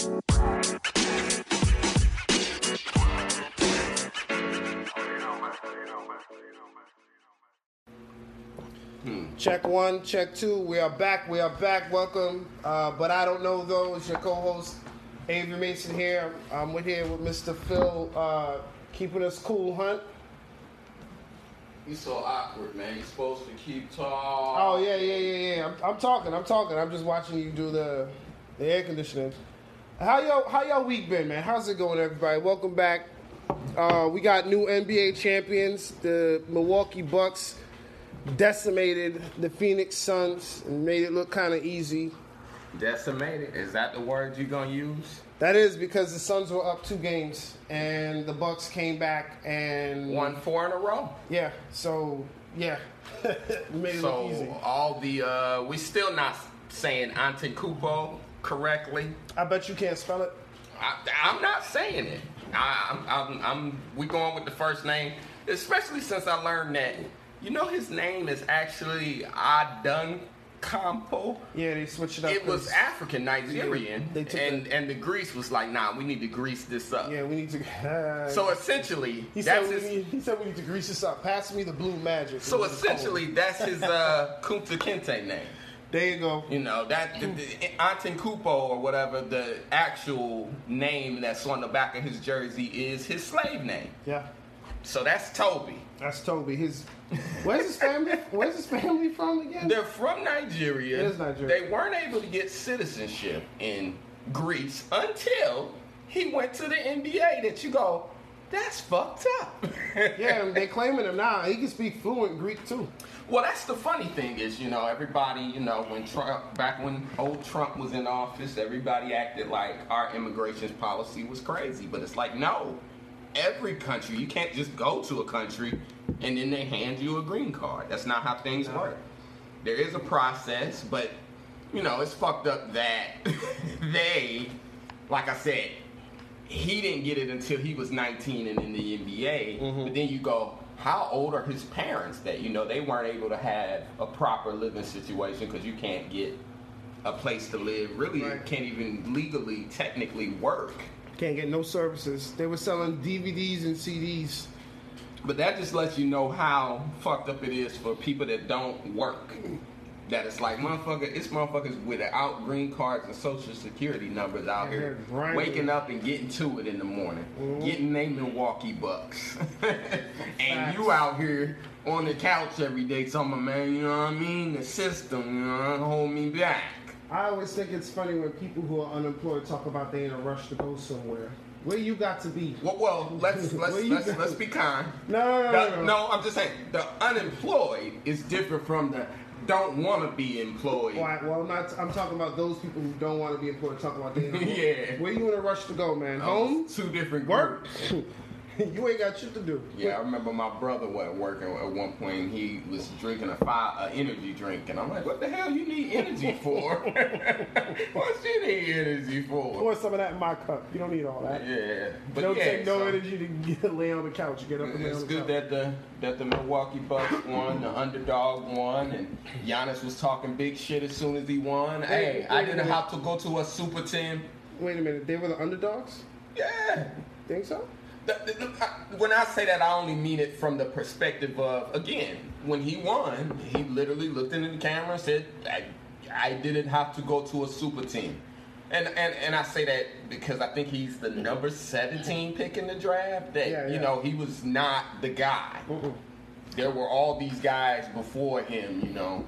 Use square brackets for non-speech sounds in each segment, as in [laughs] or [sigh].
Check one, check two. We are back. We are back. Welcome. Uh, but I don't know though. It's your co-host Avery Mason here. Um, we're here with Mr. Phil, uh, keeping us cool, Hunt. You so awkward, man. You're supposed to keep talking. Oh yeah, yeah, yeah, yeah. I'm, I'm talking. I'm talking. I'm just watching you do the the air conditioning. How y'all how y'all week been, man? How's it going, everybody? Welcome back. Uh, we got new NBA champions. The Milwaukee Bucks decimated the Phoenix Suns and made it look kind of easy. Decimated. Is that the word you're gonna use? That is because the Suns were up two games and the Bucks came back and Won four in a row. Yeah, so yeah, [laughs] made it look easy. So all the uh we still not saying Antetokounmpo correctly. I bet you can't spell it. I, I'm not saying it. I, I'm, I'm, I'm, we going with the first name, especially since I learned that, you know, his name is actually Adun Campo. Yeah, they switched it up. It was African Nigerian, They took and the- and the Greece was like, nah, we need to grease this up. Yeah, we need to. [laughs] So essentially, he said, his. need, he said we need to grease this up. Pass me the blue magic. So It was cold. essentially, that's his uh, Kunta Kinte name. There you go. You know that the, the, or whatever the actual name that's on the back of his jersey is his slave name. Yeah, So that's Toby. that's Toby. His where's his family? Where's his family from again? They're from Nigeria. It is Nigeria. They weren't able to get citizenship in Greece until he went to the NBA. That you go, that's fucked up. yeah, they claiming him now. He can speak fluent Greek too. Well, that's the funny thing is, you know, everybody, you know, when Trump, back when old Trump was in office, everybody acted like our immigration policy was crazy. But it's like, no, every country, you can't just go to a country and then they hand you a green card. That's not how things No. work. There is a process, but, you know, it's fucked up that [laughs] they, like I said, he didn't get it until he was 19 and in the NBA. Mm-hmm. But then you go, how old are his parents that, you know, they weren't able to have a proper living situation because you can't get a place to live. Really, Right. can't even legally, technically work. Can't get no services. They were selling DVDs and CDs. But that just lets you know how fucked up it is for people that don't work. That it's like motherfucker, it's motherfuckers without green cards and social security numbers out Yeah, here, waking up and getting to it in the morning, Mhm. getting they Milwaukee Bucks, [laughs] and you out here on the couch every day, about man, you know what I mean? The system, you know, hold me back. I always think it's funny when people who are unemployed talk about they in a rush to go somewhere. Where you got to be? Well, well let's [laughs] let's let's, let's be kind. No, no, no, The- no, no. no, I'm just saying the unemployed is different from the don't want to be employed. Why? Well, I'm not. I'm talking about those people who don't want to be employed. Talking about they. [laughs] Yeah. Where you in a rush to go, man? Oh, Home? Two different Work? [laughs] [laughs] you ain't got shit to do. Yeah, I remember my brother was working at one point. and He was drinking a five, a energy drink, and I'm like, "What the hell you need energy [laughs] for? [laughs] what you need energy for?" Pour some of that in my cup. You don't need all that. Yeah, but don't yeah, take no so energy to get, lay on the couch. Get up and It's good couch. that the that the Milwaukee Bucks won, the underdog won, and Giannis was talking big shit as soon as he won. Hey, I wait a didn't minute. have to go to a super team. Wait a minute. They were the underdogs. Yeah. Think so? When I say that, I only mean it from the perspective of again, when he won, he literally looked into the camera and said, "I, I didn't have to go to a super team," and and and I say that because I think he's the number seventeen pick in the draft. That Yeah, you know he was not the guy. Mm-mm. There were all these guys before him, you know,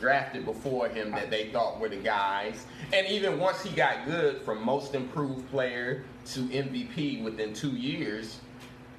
drafted before him that they thought were the guys. And even once he got good from most improved player to MVP within two years,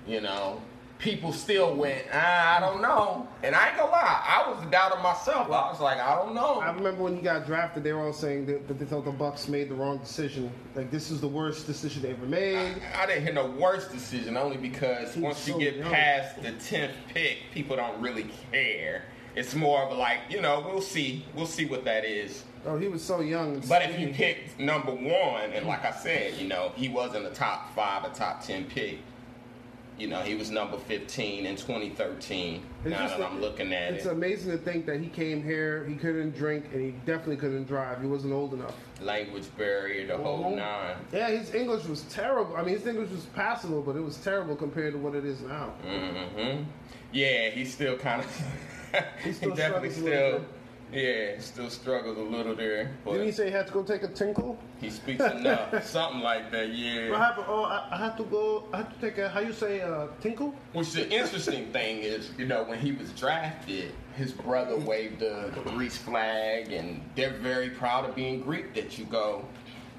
you know, people still went, ah, I don't know. And I ain't gonna lie, I was doubting myself. I was like, I don't know. I remember when he got drafted, they were all saying that, that they thought the Bucks made the wrong decision. Like this is the worst decision they ever made. I didn't hear no worst decision only because He was once you get young. past the tenth pick, people don't really care. It's more of like, you know, we'll see, we'll see what that is. Oh, he was so young. But if you picked number one, and like I said, you know, he wasn't a top five, a top ten pick. you know, he was number 15 in 2013. It's now that I'm looking at It's it, It's amazing to think that he came here, he couldn't drink, and he definitely couldn't drive. He wasn't old enough. language barrier, the whole Mhm. nine. Yeah, his English was terrible. I mean, his English was passable, but it was terrible compared to what it is now. Mm-hmm. Yeah, he's still kind of. [laughs] He definitely still. Yeah, still struggles a little there, Didn't he say he had to go take a tinkle? he speaks enough, [laughs] something like that. Yeah. What happened? Oh, I, I have to go. I have to take a. How you say uh, tinkle? Which the interesting [laughs] thing is, you know, when he was drafted, his brother waved the Greece flag, and they're very proud of being Greek. That you go,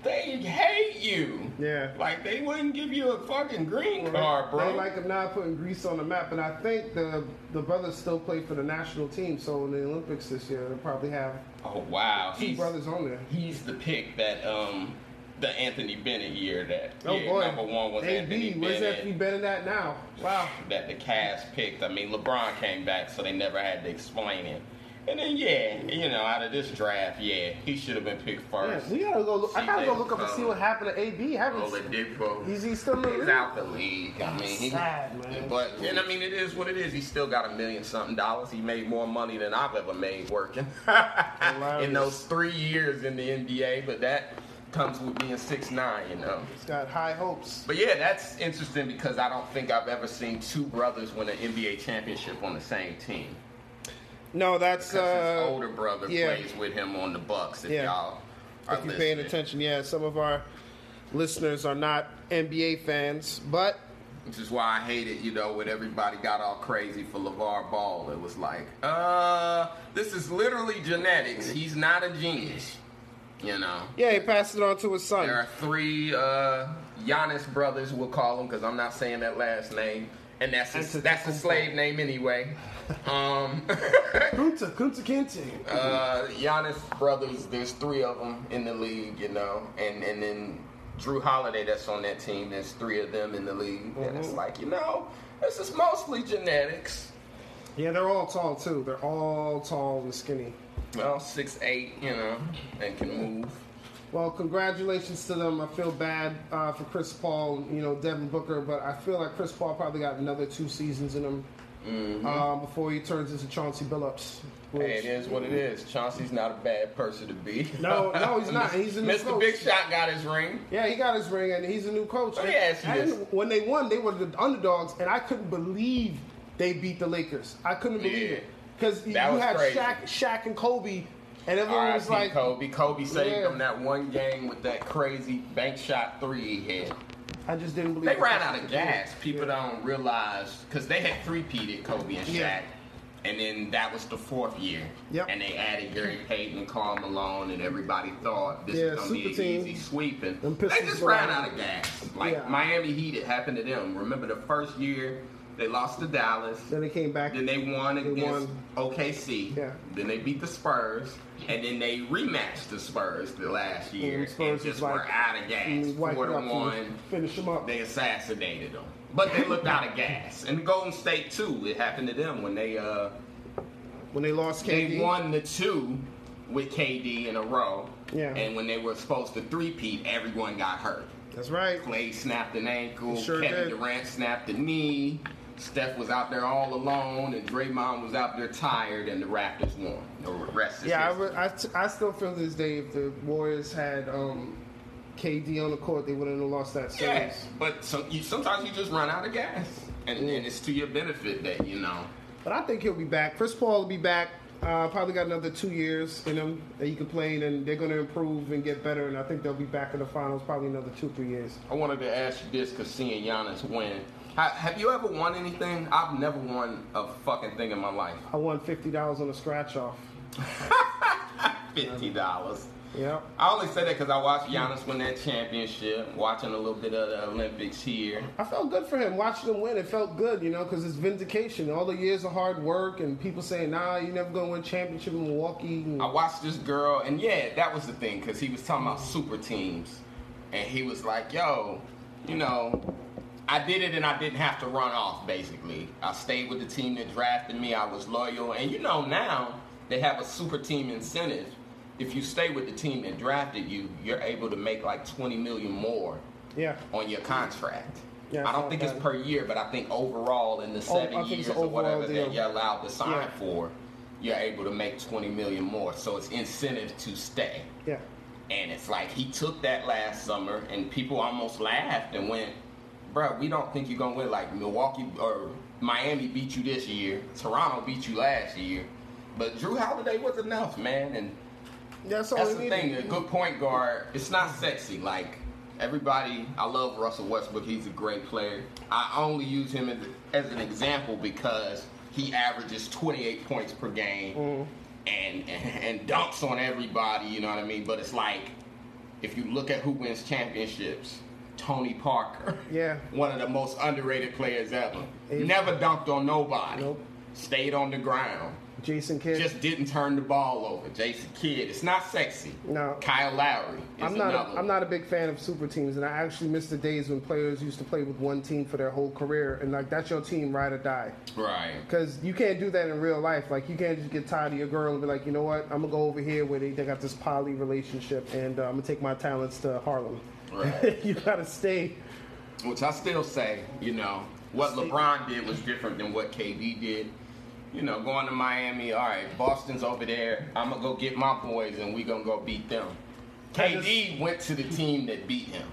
they hate you. Yeah. Like they wouldn't give you a fucking green Well, card, bro. they like him now putting Greece on the map, and I think the the brothers still play for the national team. So in the Olympics this year, they'll probably have oh wow, two he's brothers on there. he's the pick that um the Anthony Bennett year that Oh yeah, boy, number one was Anthony AB. Where's Bennett. Anthony Bennett at now? Wow. that the Cavs picked. I mean, LeBron came back, so they never had to explain it. And then, yeah, you know, out of this draft, yeah, he should have been picked first. Yeah, first. we gotta go. Look, I gotta go look up and see what happened to AB. Haven't Oladipo. Is he still in the He's league? out the league. I mean, he, Sad, man. but and I mean, it is what it is. He still got a million something dollars. He made more money than I've ever made working [laughs] in those three years in the NBA. But that comes with being six nine, you know. He's got high hopes. But yeah, that's interesting because I don't think I've ever seen two brothers win an NBA championship on the same team. No, that's Because his uh, older brother yeah. plays with him on the Bucks. If Yeah. y'all are if you're paying attention. Yeah, some of our listeners are not NBA fans, but Which is why I hate it, you know, when everybody got all crazy for LaVar Ball. It was like, uh, this is literally genetics. He's not a genius. You know. yeah, he passed it on to his son. There are three uh, Giannis brothers, we'll call them, because I'm not saying that last name. And that's a, that's a slave name anyway. [laughs] Um, [laughs] Kunta, Kunta Kinte. uh, Giannis brothers, there's three of them in the league, you know, and and then Jrue Holiday that's on that team. There's three of them in the league, and it's Mhm. like you know, this is mostly genetics. Yeah, they're all tall too. They're all tall and skinny. Well, six eight, you know, and can move. Well, congratulations to them. I feel bad uh, for Chris Paul, you know, Devin Booker, but I feel like Chris Paul probably got another two seasons in him um, before he turns into Chauncey Billups. which- Hey, it is what it is. Chauncey's not a bad person to be. No, no, he's not. He's a [laughs] new Mr. coach. Big Shot got his ring. Yeah, he got his ring, and he's a new coach. Let me ask you And this. When they won, they were the underdogs, and I couldn't believe they beat the Lakers. I couldn't believe Yeah. it because you had crazy. Shaq, Shaq and Kobe, and everyone was like, Kobe. Kobe saved Yeah. him that one game with that crazy bank shot three he had. I just didn't believe. They ran out of gas. People don't realize because they had three-peated Kobe and Shaq, Yeah. and then that was the fourth year. Yep. And they added Gary Payton and Karl Malone, and everybody thought this Yeah, was gonna be an team. easy sweeping. They just ran out. of gas. Like Yeah. Miami Heat, it happened to them. Remember the first year they lost to Dallas. Then they came back. Then they won They against won. OKC. Yeah. Then they beat the Spurs, and then they rematched the Spurs the last year, And Spurs and just was like, were out of gas. Four to one. finish them up. They assassinated them, but they looked out of gas. And the Golden State too. It happened to them when they uh when they lost KD. they won the two with KD in a row. Yeah. And when they were supposed to three-peat, everyone got hurt. That's right. Clay snapped an ankle. Sure Kevin did. Durant snapped a knee. Steph was out there all alone, and Draymond was out there tired, and the Raptors won. The rest is Yeah, I, re- I, t- I still feel this day if the Warriors had um, KD on the court, they wouldn't have lost that series. Yeah, but some, you, sometimes you just run out of gas, and, and it's to your benefit that you know. But I think he'll be back. Chris Paul will be back. Uh, probably got another two years in him that he can play, and they're going to improve and get better. And I think they'll be back in the finals probably another two, three years. I wanted to ask you this because seeing Giannis win. Ha- Have you ever won anything? I've never won a fucking thing in my life. I won fifty dollars on a scratch off. [laughs] Fifty dollars. Yeah. I only say that because I watched Giannis win that championship, watching a little bit of the Olympics here. I felt good for him watching him win. It felt good, you know, because it's vindication. All the years of hard work and people saying, "Nah, you never gonna win championship in Milwaukee." And I watched this girl, and yeah, that was the thing because he was talking about super teams, and he was like, "Yo, you know, I did it, and I didn't have to run off. Basically, I stayed with the team that drafted me. I was loyal, and you know now they have a super team incentive. If you stay with the team that drafted you, you're able to make like 20 million more yeah, on your contract. Yeah, I don't think it's per year, but I think overall in the Oh, seven years or whatever deal. that you're allowed to sign Yeah. for, you're able to make 20 million more. So it's incentive to stay. Yeah. And it's like he took that last summer, and people almost laughed and went, "Bro, we don't think you're gonna win." Like Milwaukee or Miami beat you this year, Toronto beat you last year, but Jrue Holiday was enough, man. And That's that's the needed. thing. A good point guard. It's not sexy. Like everybody, I love Russell Westbrook. He's a great player. I only use him as, as an example because he averages 28 points per game Mm-hmm. and, and and dunks on everybody. You know what I mean? But it's like if you look at who wins championships. Tony Parker, Yeah. [laughs] one of the most underrated players ever. Never dunked on nobody. Nope. Stayed on the ground Jason Kidd. just didn't turn the ball over. Jason Kidd, it's not sexy. No. Kyle Lowry I'm not. A, I'm not a big fan of super teams, and I actually miss the days when players used to play with one team for their whole career, and like that's your team, ride or die. right. Because you can't do that in real life. Like you can't just get tired of your girl and be like, you know what, I'm gonna go over here where they, they got this poly relationship, and uh, I'm gonna take my talents to Harlem. Right. [laughs] you gotta stay. Which I still say, you know, what Stay- LeBron did was different than what KD did. You know, going to Miami, all right, Boston's over there. I'm gonna go get my boys, and we gonna go beat them. KD went to the team that beat him.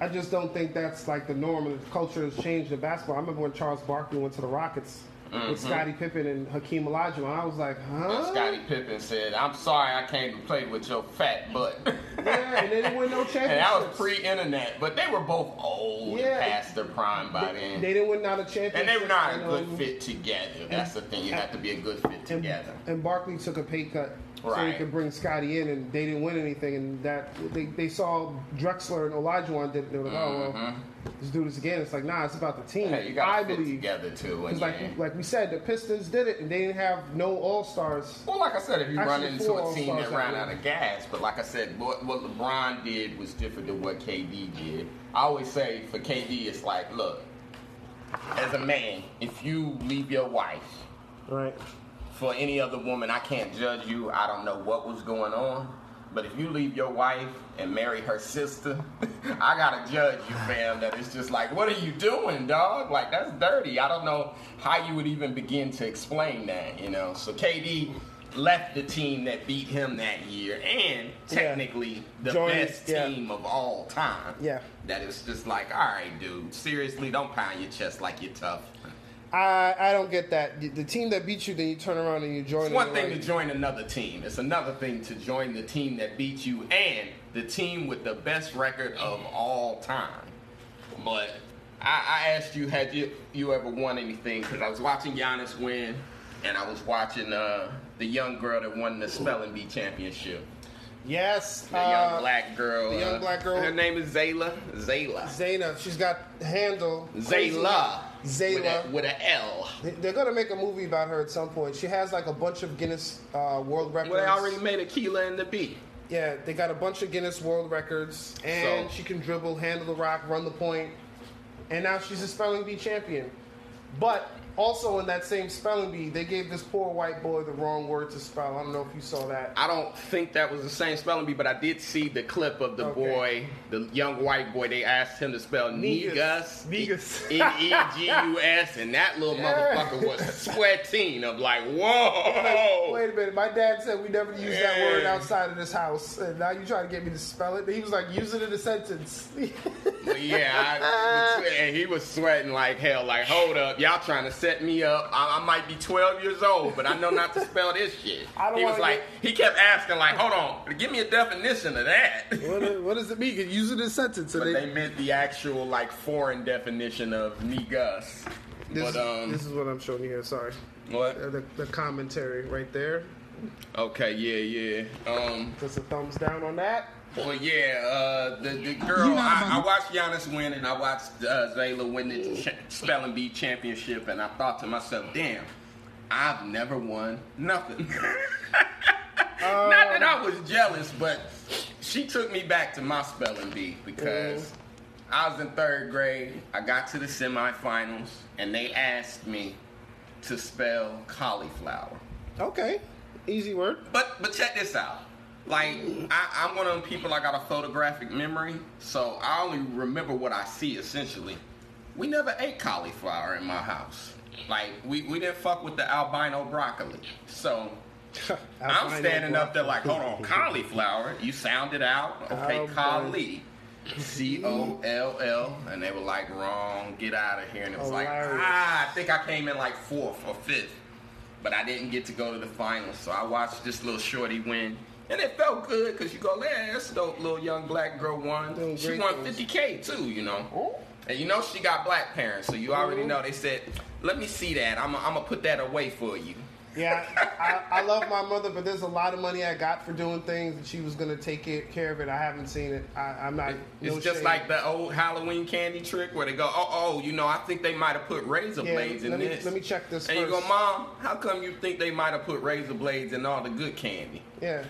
I just don't think that's like the norm, the culture has changed in basketball. I remember when Charles Barkley went to the Rockets with Scottie Pippen and Hakeem Olajuwon. I was like, huh? And Scottie Pippen said, "I'm sorry, I came to play with your fat butt." [laughs] Yeah, and they didn't win no championship. And that was pre-internet, but they were both old Yeah. and past their prime by They, then. they didn't win not a championship. and they were not a good um, fit together. That's the thing. You have to be a good fit together. and Barkley took a pay cut so he could bring Scottie in, and they didn't win anything. And that they, they saw Drexler and Olajuwon did. it. They were like, oh well, let's do this again. It's like, nah, it's about the team. Hey, you gotta I fit believe together too. And because like yeah. like we said, the Pistons did it, and they didn't have no All Stars. well, like I said, if you run into a team that ran out of gas, but like I said, what, what LeBron did was different than what KD did. I always say for KD, it's like, look, as a man, if you leave your wife Right. for any other woman, I can't judge you. I don't know what was going on. But if you leave your wife and marry her sister, [laughs] I gotta judge you, fam. That it's just like, what are you doing, dog? Like that's dirty. I don't know how you would even begin to explain that, you know. So KD left the team that beat him that year, and technically the Joined- best yeah. team of all time. Yeah. That is just like, all right, dude. Seriously, don't pound your chest like you're tough. I I don't get that. The- team that beat you, then you turn around and you join. It's one thing to join another team. It's another thing to join the team that beat you and the team with the best record of all time. But I, I asked you, had you you ever won anything? Because I was watching Giannis win, and I was watching uh, the young girl that won the spelling bee championship. Yes. The uh, young black girl. the young uh, black girl. Her name is Zaila. Zaila. Zayna. She's got handle. Zaila. Zaila. With a, with a L. They- They're gonna make a movie about her at some point. She has like a bunch of Guinness uh, World Records. Well, they already made Akeelah and the Bee. Yeah, they got a bunch of Guinness World Records, and So- she can dribble, handle the rock, run the point, and now she's a spelling bee champion. But also in that same spelling bee, they gave this poor white boy the wrong word to spell. I don't know if you saw that. I don't think that was the same spelling bee, but I did see the clip of the Okay. boy, the young white boy. They asked him to spell Negus. Negus. N E G U S, and that little Yeah. motherfucker was [laughs] sweating. I'm like, whoa. Wait a minute, my dad said we never use that word outside of this house, and now you trying to get me to spell it. He was like, use it in a sentence. Yeah, I, and he was sweating like hell. Like, hold up, y'all trying to set me up? I, I might be 12 years old, but I know not to spell this shit. I don't He was like, he kept asking, like, hold on, give me a definition of that. what, what does it mean? You use it in a sentence. But they- they meant the actual like foreign definition of negus. this, But um, this is what I'm showing you here. Sorry, what? Uh, the, the commentary right there. Okay, yeah, yeah. Um, Just a thumbs down on that. Well, yeah. Uh, the the girl, You not I, I watched Giannis win, and I watched uh, Zaila win the ch- spelling bee championship, and I thought to myself, damn, I've never won nothing. [laughs] Not that I was jealous, but she took me back to my spelling bee because I was in third grade. I got to the semifinals, and they asked me to spell cauliflower. Okay, easy word. But but check this out. Like I, I'm one of them people. I got a photographic memory, so I only remember what I see essentially. we never ate cauliflower in my house. Like we, we didn't fuck with the albino broccoli. So [laughs] I'm standing up there like, hold on, cauliflower. You sound it out. Okay. Kali. C O L L. And they were like, wrong, get out of here. And it was like, ah, I think I came in like fourth or fifth. But I didn't get to go to the finals. So I watched this little shorty win. And it felt good because you go, man, that's a dope little young black girl won. Doing She won things. 50K too, you know. Oh. And you know she got black parents, so you already Mhm. know. They said, "Let me see that. I'm gonna put that away for you." Yeah, [laughs] I, I love my mother, but there's a lot of money I got for doing things, and she was gonna take it, care of it. I haven't seen it. I, I'm not. It's no just like the old Halloween candy trick where they go, "Oh, oh, you know, I think they might have put razor Yeah, blades in let me- this." let me check this And you go, "Mom, how come you think they might have put razor blades in all the good candy?" Yeah.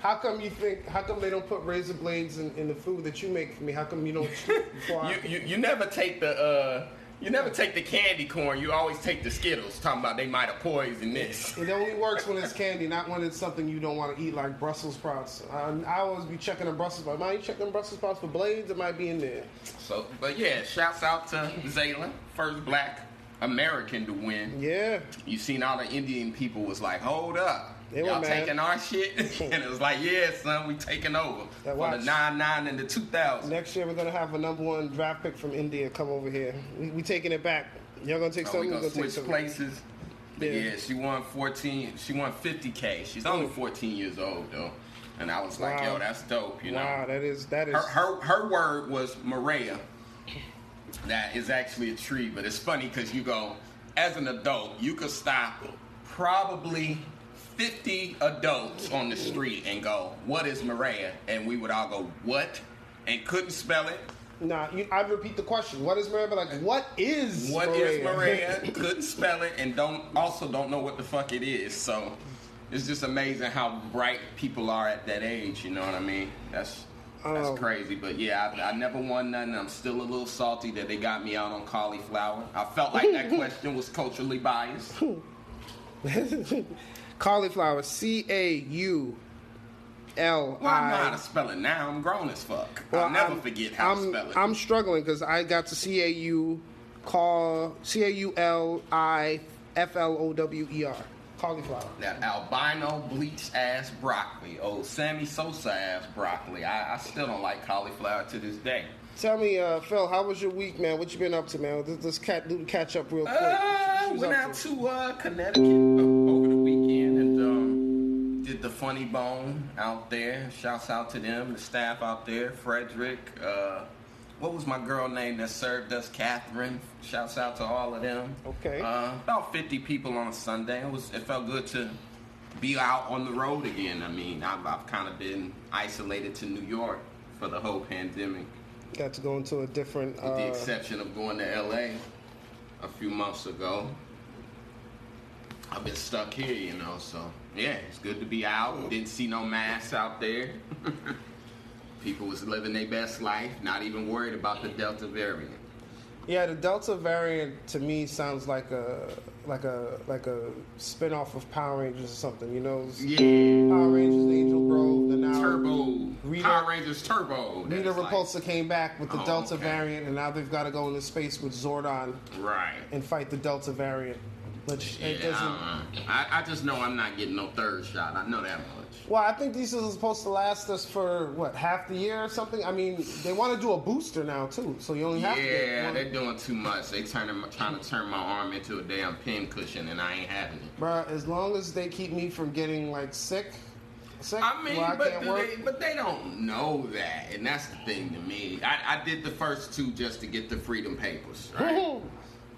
How come you think? How come they don't put razor blades in, in the food that you make for me? How come you don't? [laughs] You, you you never take the uh, you never take the candy corn. You always take the Skittles, talking about they might have poisoned this. It only works when it's candy, not when it's something you don't want to eat, like Brussels sprouts. I, I always be checking the Brussels sprouts. You check them Brussels sprouts for blades? It might be in there. So, but yeah, shouts out to Zaila, first black American to win. Yeah. You seen all the Indian people was like, hold up. They Y'all taking our shit? [laughs] and it was like, yeah, son, we taking over. That For the 9-9 and the 2000. Next year we're gonna have a number one draft pick from India come over here. We, we taking it back. Y'all gonna take Oh, we something? gonna We're take switch places. But Yeah. yeah. she won 14, she won 50K. She's only mm. 14 years old though. And I was like, Wow. yo, that's dope, you know. Wow, that is that is. Her, her her word was Murraya. That is actually a tree, but it's funny because you go, as an adult, you could stop probably 50 adults on the street and go, What is Murraya? And we would all go, What? And couldn't spell it. Nah, you, I'd repeat the question. What is Murraya? But like, what is What Murraya? is Murraya? [laughs] couldn't spell it and don't also don't know what the fuck it is. So it's just amazing how bright people are at that age, you know what I mean? That's that's Oh. crazy. But yeah, I, I never won nothing. I'm still a little salty that they got me out on cauliflower. I felt like that [laughs] question was culturally biased. [laughs] Cauliflower. C A U L Well, I know how to spell it now. I'm grown as fuck. I'll never I'm- forget how I'm, to spell it. I'm struggling because I got to C A U call C A U L I F L O W E R. Cauliflower. that albino bleach ass broccoli, Oh, Sammy Sosa ass broccoli. I, I still don't like cauliflower to this day. Tell me, uh, Phil, how was your week, man? What you been up to, man? Let's, let's cat, do the catch up real quick. Uh, What you was went out to uh, Connecticut o- over did the Funny Bone out there. Shouts out to them, the staff out there. Frederick, uh, what was my girl name that served us? Catherine. Shouts out to all of them. Okay. Uh, about 50 people on a Sunday. It was. It felt good to be out on the road again. I mean, I've, I've kind of been isolated to New York for the whole pandemic. Got to go into a different. With the Uh, exception of going to LA a few months ago. I've been stuck here, you know, so yeah, it's good to be out. Didn't see no masks out there. [laughs] People was living their best life, not even worried about the Delta variant. yeah, the Delta variant to me sounds like a like a like a spin off of Power Rangers or something. You know, Yeah. Power Rangers, Angel Grove, and now Turbo. Rita- Power Rangers Turbo. Rita That's like- Repulsa came back with the Oh, Delta okay. variant, and now they've got to go into space with Zordon right. and fight the Delta variant. Which Yeah, it I, doesn't. don't. I, I just know I'm not getting no third shot. I know that much. Well, I think these are supposed to last us for what half the year or something. I mean, they want to do a booster now too, so you only have to get Yeah, they're doing too much. They turning, trying to turn my arm into a damn pin cushion, and I ain't having it. Bruh, as long as they keep me from getting like sick, sick, I mean, I but, they, but they don't know that, and that's the thing to me. I, I did the first two just to get the freedom papers, right? [laughs]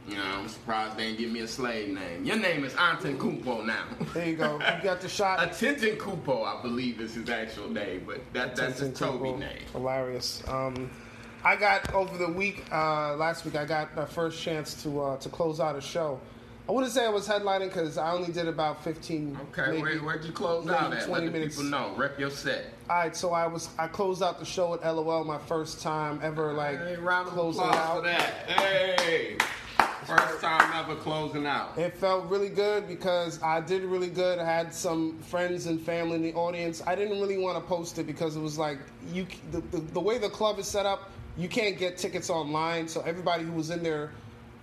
you know, I'm surprised they didn't give me a slave name. Your name is Anton Kupo now. there you go. You [laughs] got the shot. Attention Kupo, I believe is his actual name, but that, that's his Toby Tintin name. Hilarious. Um, I got over the week uh, last week. I got my first chance to uh, to close out a show. I wouldn't say I was headlining because I only did about fifteen. Okay, maybe, where, where'd you close out at? 20 Let minutes. people know. Rep your set. All right, so I was I closed out the show at LOL my first time ever like Hey, round of closing applause out. for that. Hey, first time ever closing out. It felt really good because I did really good. I had some friends and family in the audience. I didn't really want to post it because it was like you the, the, the way the club is set up. you can't get tickets online. So everybody who was in there,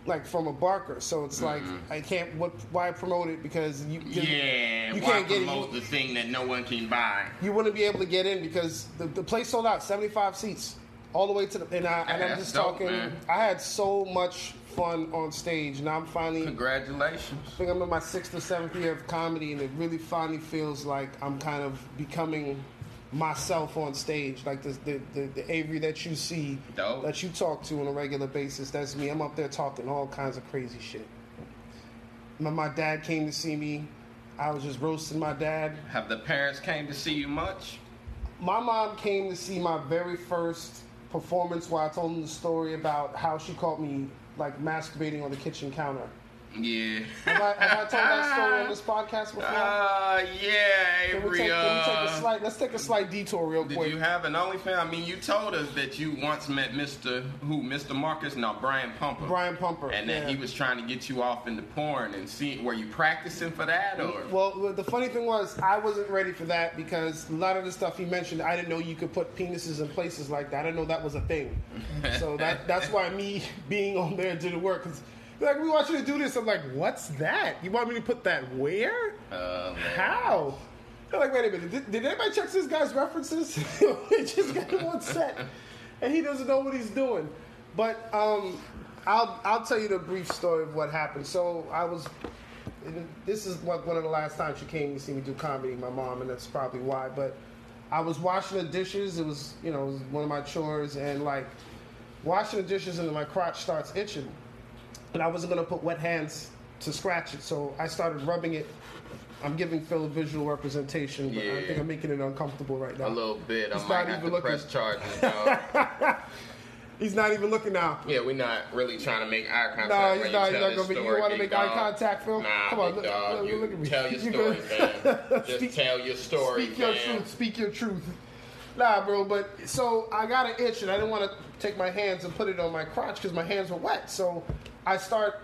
like from a Barker, so it's like mm-hmm. I can't. What? Why promote it? Because you you- Yeah, you can't get promote You, the thing that no one can buy? you wouldn't be able to get in because the, the place sold out, seventy five seats, all the way to the. And, I, and I'm just dope, talking. man. I had so much fun on stage. Now I'm finally. Congratulations. I think I'm in my sixth or seventh year of comedy, and it really finally feels like I'm kind of becoming myself on stage. Like the the, the, the Avery that you see, Dope. that you talk to on a regular basis, that's me. I'm up there talking all kinds of crazy shit. My, my dad came to see me. I was just roasting my dad. Have the parents came to see you much? My mom came to see my very first performance where I told him the story about how she caught me like masturbating on the kitchen counter. Yeah. Have I, have I told that story on this [laughs] podcast before? Uh, yeah, Can we, Avery. take, can we take a slight? Let's take a slight detour real Did quick. you have an OnlyFans? I mean, you told us that you once met Mr. Who? Mr. Marcus? No, Brian Pumper. Brian Pumper. And that yeah. he was trying to get you off into porn and see. Were you practicing for that or? Well, the funny thing was, I wasn't ready for that because a lot of the stuff he mentioned, I didn't know you could put penises in places like that. I didn't know that was a thing. [laughs] so that that's why me [laughs] being on there didn't work. Like, we want you to do this. I'm like, what's that? You want me to put that where? Uh, How? They're like, wait a minute. Did, did anybody check this guy's references? [laughs] we just got him on set, and he doesn't know what he's doing. But um, I'll I'll tell you the brief story of what happened. So I was. This is what, one of the last times she came to see me do comedy, my mom, and that's probably why. But I was washing the dishes. It was, you know, it was one of my chores, and like washing the dishes, and my crotch starts itching and I wasn't gonna put wet hands to scratch it, so I started rubbing it. I'm giving Phil a visual representation, but I think I'm making it uncomfortable right now. a little bit. He's I not might have even to looking. press charges. [laughs] dog. He's not even looking now. yeah, we're not really trying to make eye contact. No, he's you not. He's not gonna be. You want to make eye contact, Phil? Nah, Come on, look, dog. look, you look at me. tell your [laughs] You story, man. [laughs] Just Speak- tell your story, Speak your man. truth. Speak your truth. Nah, bro. But so I got an itch, and I didn't want to take my hands and put it on my crotch because my hands were wet. So I start.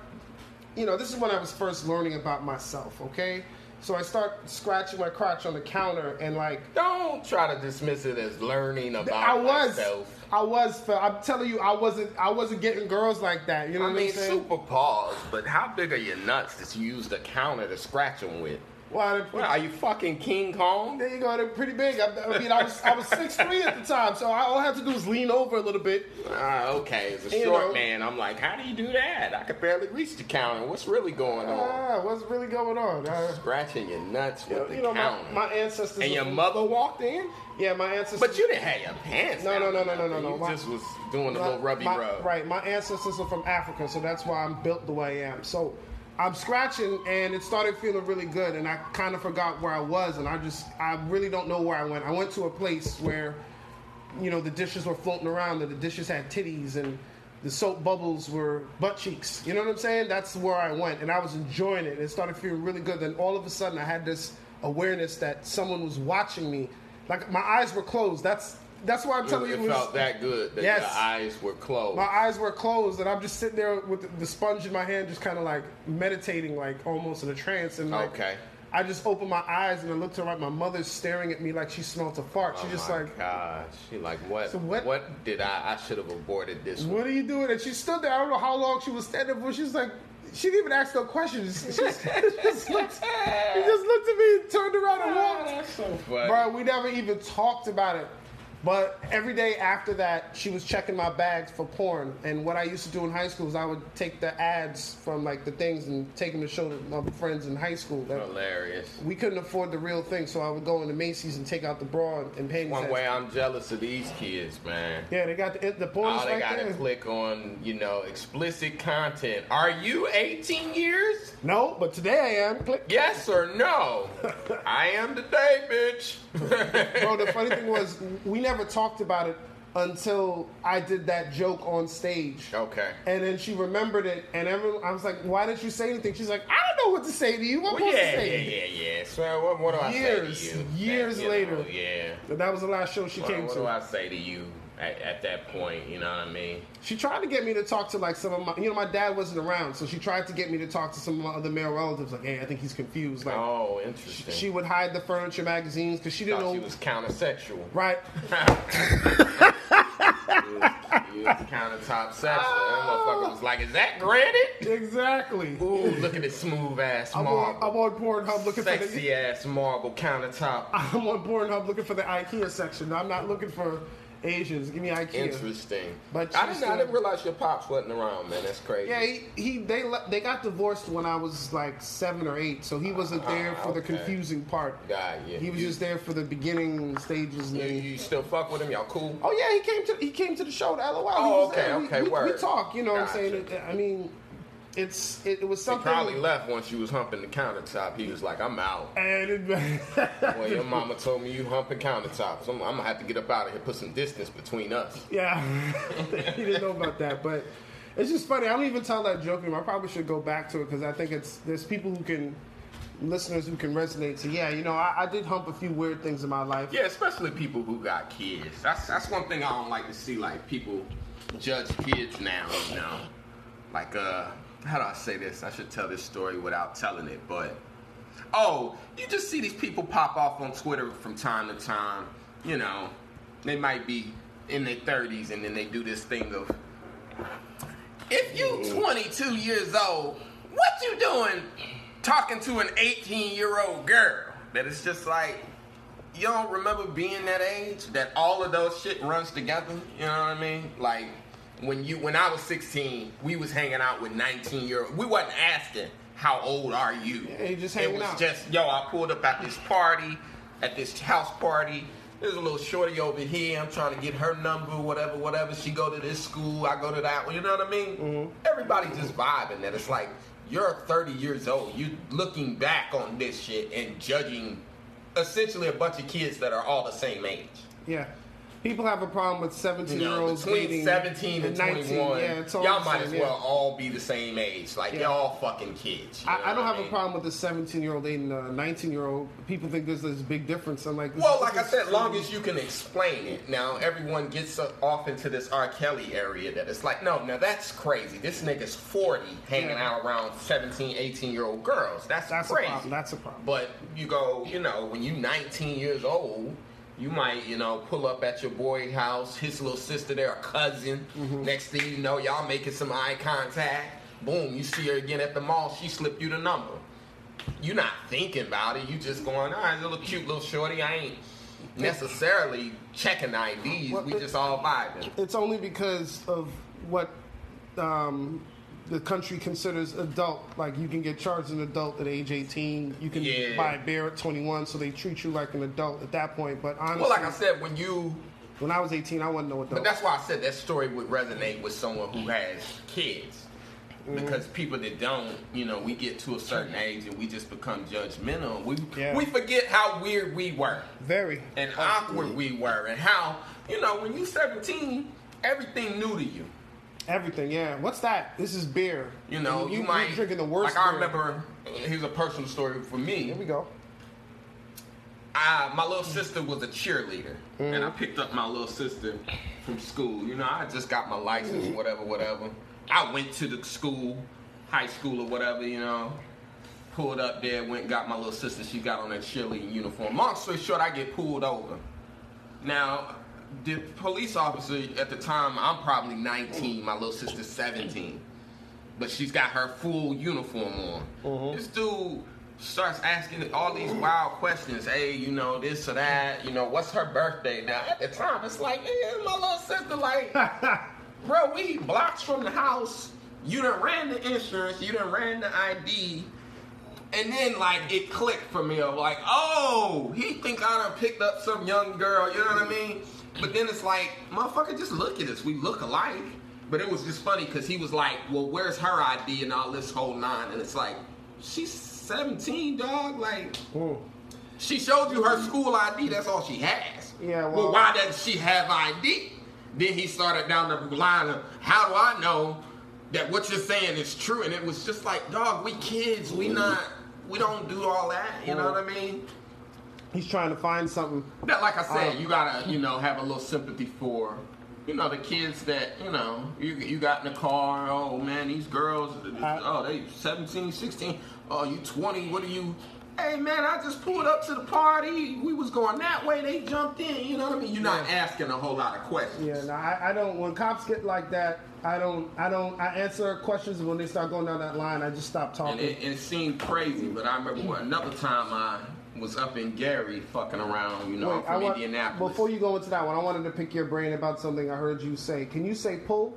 You know, this is when I was first learning about myself. Okay. So I start scratching my crotch on the counter, and like Don't try to dismiss it as learning about I was, myself. I was. Phil. I'm telling you, I wasn't. I wasn't getting girls like that. You know I what mean, I'm saying? super pause, but how big are your nuts that you use the counter to scratch them with? What, are you fucking King Kong? There you go. They're pretty big. I, I mean, I was I was six three at the time, so all I had to do was lean over a little bit. Ah, okay, as a You short know. man, I'm like, how do you do that? I could barely reach the counter. What's really going on? Ah, what's really going on? Uh, Scratching your nuts with the you know, my, counter. my ancestors. and your mother walked in, Yeah, my ancestors. but you didn't have your pants. No, no, no, no, no, no, no. You My- just was doing a my- little rubby my- rub. Right, my ancestors are from Africa, so that's why I'm built the way I am. So I'm scratching, and it started feeling really good, and I kind of forgot where I was, and I just, I really don't know where I went. I went to a place where, you know, the dishes were floating around, and the dishes had titties, and the soap bubbles were butt cheeks. You know what I'm saying? That's where I went, and I was enjoying it. It started feeling really good. Then all of a sudden, I had this awareness that someone was watching me. Like my eyes were closed. That's that's why I'm telling it you. it felt that good that Yes. your eyes were closed. my eyes were closed, and I'm just sitting there with the, the sponge in my hand, just kind of like meditating, like almost in a trance. And like, Okay. I just opened my eyes and I looked right. My mother's staring at me like she smelled a fart. She's oh just like, gosh, she like what? So what- what? did I? I should have aborted this one. "What are you doing?" And she stood there. I don't know how long she was standing for. She's like, she didn't even ask no questions. She just, [laughs] just looked, she just looked at me, turned around and walked. That's so funny. Bro, we never even talked about it. But every day after that, she was checking my bags for porn. And what I used to do in high school is I would take the ads from like the things and take them to show to my friends in high school. That Hilarious. we couldn't afford the real thing, so I would go into Macy's and take out the bra and panties. One way I'm jealous of these kids, man. yeah, they got the, the porn All they right gotta there. click on, you know, explicit content. Are you 18 years? No, but today I am. Click. Yes or no? [laughs] I am today, bitch. Bro, the [laughs] funny thing was, we never talked about it until I did that joke on stage. okay. And then she remembered it, and everyone, I was like, "Why didn't you say anything?" She's like, "I don't know what to say to you. What Well, yeah, supposed yeah, say?" yeah, yeah. So what, what do I Years, say to you? years you later. know, yeah. That was the last show she What, came what to. What do I say to you at, at that point? You know what I mean? She tried to get me to talk to like some of my, you know, my dad wasn't around, so she tried to get me to talk to some of my other male relatives. Like, hey, I think he's confused. Like, Oh, interesting. she would hide the furniture magazines because she didn't thought know. she was countersexual. right. [laughs] You was, countertop sex. That motherfucker was like, "Is that granite?" Exactly. Ooh, look at this smooth ass marble. I'm on, I'm on Pornhub looking for the. sexy ass marble countertop. [laughs] I'm on Pornhub looking for the IKEA section. I'm not looking for Asians. Give me IKEA. Interesting. But I didn't, I didn't realize your pops wasn't around, man. That's crazy. Yeah, he, he they they got divorced when I was like seven or eight, so he wasn't there Ah, for the confusing part. God, yeah. He was You- just there for the beginning stages. And You, then, you still fuck with him? Y'all cool? oh yeah, he came to he came to the show. The LOL. Oh, okay. We- okay, we, we, word. talk. You know what I'm saying? I mean, it's it, it was He probably left once you was humping the countertop. He was like, "I'm out." And it, [laughs] Well, your mama told me you humping countertops. I'm, I'm gonna have to get up out of here, put some distance between us. Yeah, [laughs] he didn't know about that, but it's just funny. I don't even tell that joke anymore. I probably should go back to it because I think it's there's people who can, listeners who can resonate. So yeah, you know, I, I did hump a few weird things in my life. Yeah, especially people who got kids. That's that's one thing I don't like to see. Like people judge kids now. You know, like uh, how do I say this? I should tell this story without telling it, but oh, you just see these people pop off on Twitter from time to time. You know, they might be in their thirties and then they do this thing of if you mm-hmm. 22 years old, what you doing talking to an 18 year old girl? That it's just like you don't remember being that age that all of those shit runs together. You know what I mean? Like when you when I was 16, we was hanging out with 19 year old. We wasn't asking how old are you. Yeah, just it was out. just yo. I pulled up at this party, at this house party. There's a little shorty over here. I'm trying to get her number, whatever, whatever. She go to this school, I go to that one. You know what I mean? Mm-hmm. Everybody just vibing. That it's like you're 30 years old. You looking back on this shit and judging essentially a bunch of kids that are all the same age. Yeah. People have a problem with 17 year olds between dating 17 and 21, Yeah, it's all y'all might same, as yeah. well all be the same age. Like Yeah. y'all fucking kids. you know I, I don't have mean? a problem with the 17 year old dating a 19 year old. People think there's this big difference. I'm like, Well, like I said, long as you can explain it. Now, everyone gets off into this R. Kelly area that it's like, no, now that's crazy. This nigga's 40 hanging Yeah. out around 17, 18 year old girls. That's, That's a crazy. problem. That's a problem. But you go, you know, when you 19 years old, you might, you know, pull up at your boy house, his little sister there, a cousin. Mm-hmm. Next thing you know, y'all making some eye contact. Boom, you see her again at the mall. She slipped you the number. You're not thinking about it. You just going, all right, little cute little shorty. I ain't necessarily checking IDs. Well, we it- just all vibing. It's only because of what um, the country considers adult. Like you can get charged an adult at age 18. You can Yeah. buy a beer at 21, so they treat you like an adult at that point. But honestly, Well, like I said, when you when I was 18, I wasn't no adult. But that's why I said that story would resonate with someone who has kids. Mm-hmm. Because people that don't, you know, we get to a certain age and we just become judgmental. We Yeah. we forget how weird we were Very. and awkward we were and how, you know, when you 17, everything new to you. Everything, yeah. What's that? This is beer. You know, you, you're might drinking the worst. Like I beer. remember, here's a personal story for me. Here we go. I, my little sister was a cheerleader, and I picked up my little sister from school. You know, I just got my license, whatever, whatever. I went to the school, high school or whatever, you know. Pulled up there, went got my little sister. She got on that cheerleading uniform. Long story short, I get pulled over. Now, the police officer at the time, I'm probably 19, my little sister's 17 but she's got her full uniform on. Mm-hmm. This dude starts asking all these wild questions. Hey, you know this or that. You know what's her birthday now? At the time, it's like, my little sister, like, [laughs] bro, we blocks from the house. You done ran the insurance. You done ran the ID. And then like it clicked for me of like, oh, he think I done picked up some young girl, you know what I mean? But then it's like, motherfucker, just look at us. We look alike. But it was just funny because he was like, well, where's her ID and all this whole nine? And it's like, she's 17, dog. Like, Mm. she showed you her school ID. That's all she has. Yeah, well, well- why doesn't she have ID? Then he started down the line of, how do I know that what you're saying is true? And it was just like, dog, we kids. We not, we don't do all that. You know what I mean? He's trying to find something. That, like I said, Uh, you gotta, you know, have a little sympathy for, you know, the kids that, you know, you you got in the car. Oh man, these girls, Uh, oh they 17, 16. Oh, you 20. What are you? Hey man, I just pulled up to the party. We was going that way. They jumped in. You know what I mean? You're not asking a whole lot of questions. Yeah, no, I, I don't. When cops get like that, I don't. I don't. I answer questions when they start going down that line. I just stop And talking. it, it seemed crazy, but I remember what, another time I was up in Gary fucking around. You know, Wait, from want, Indianapolis. before you go into that one, I wanted to pick your brain about something I heard you say. Can you say pull?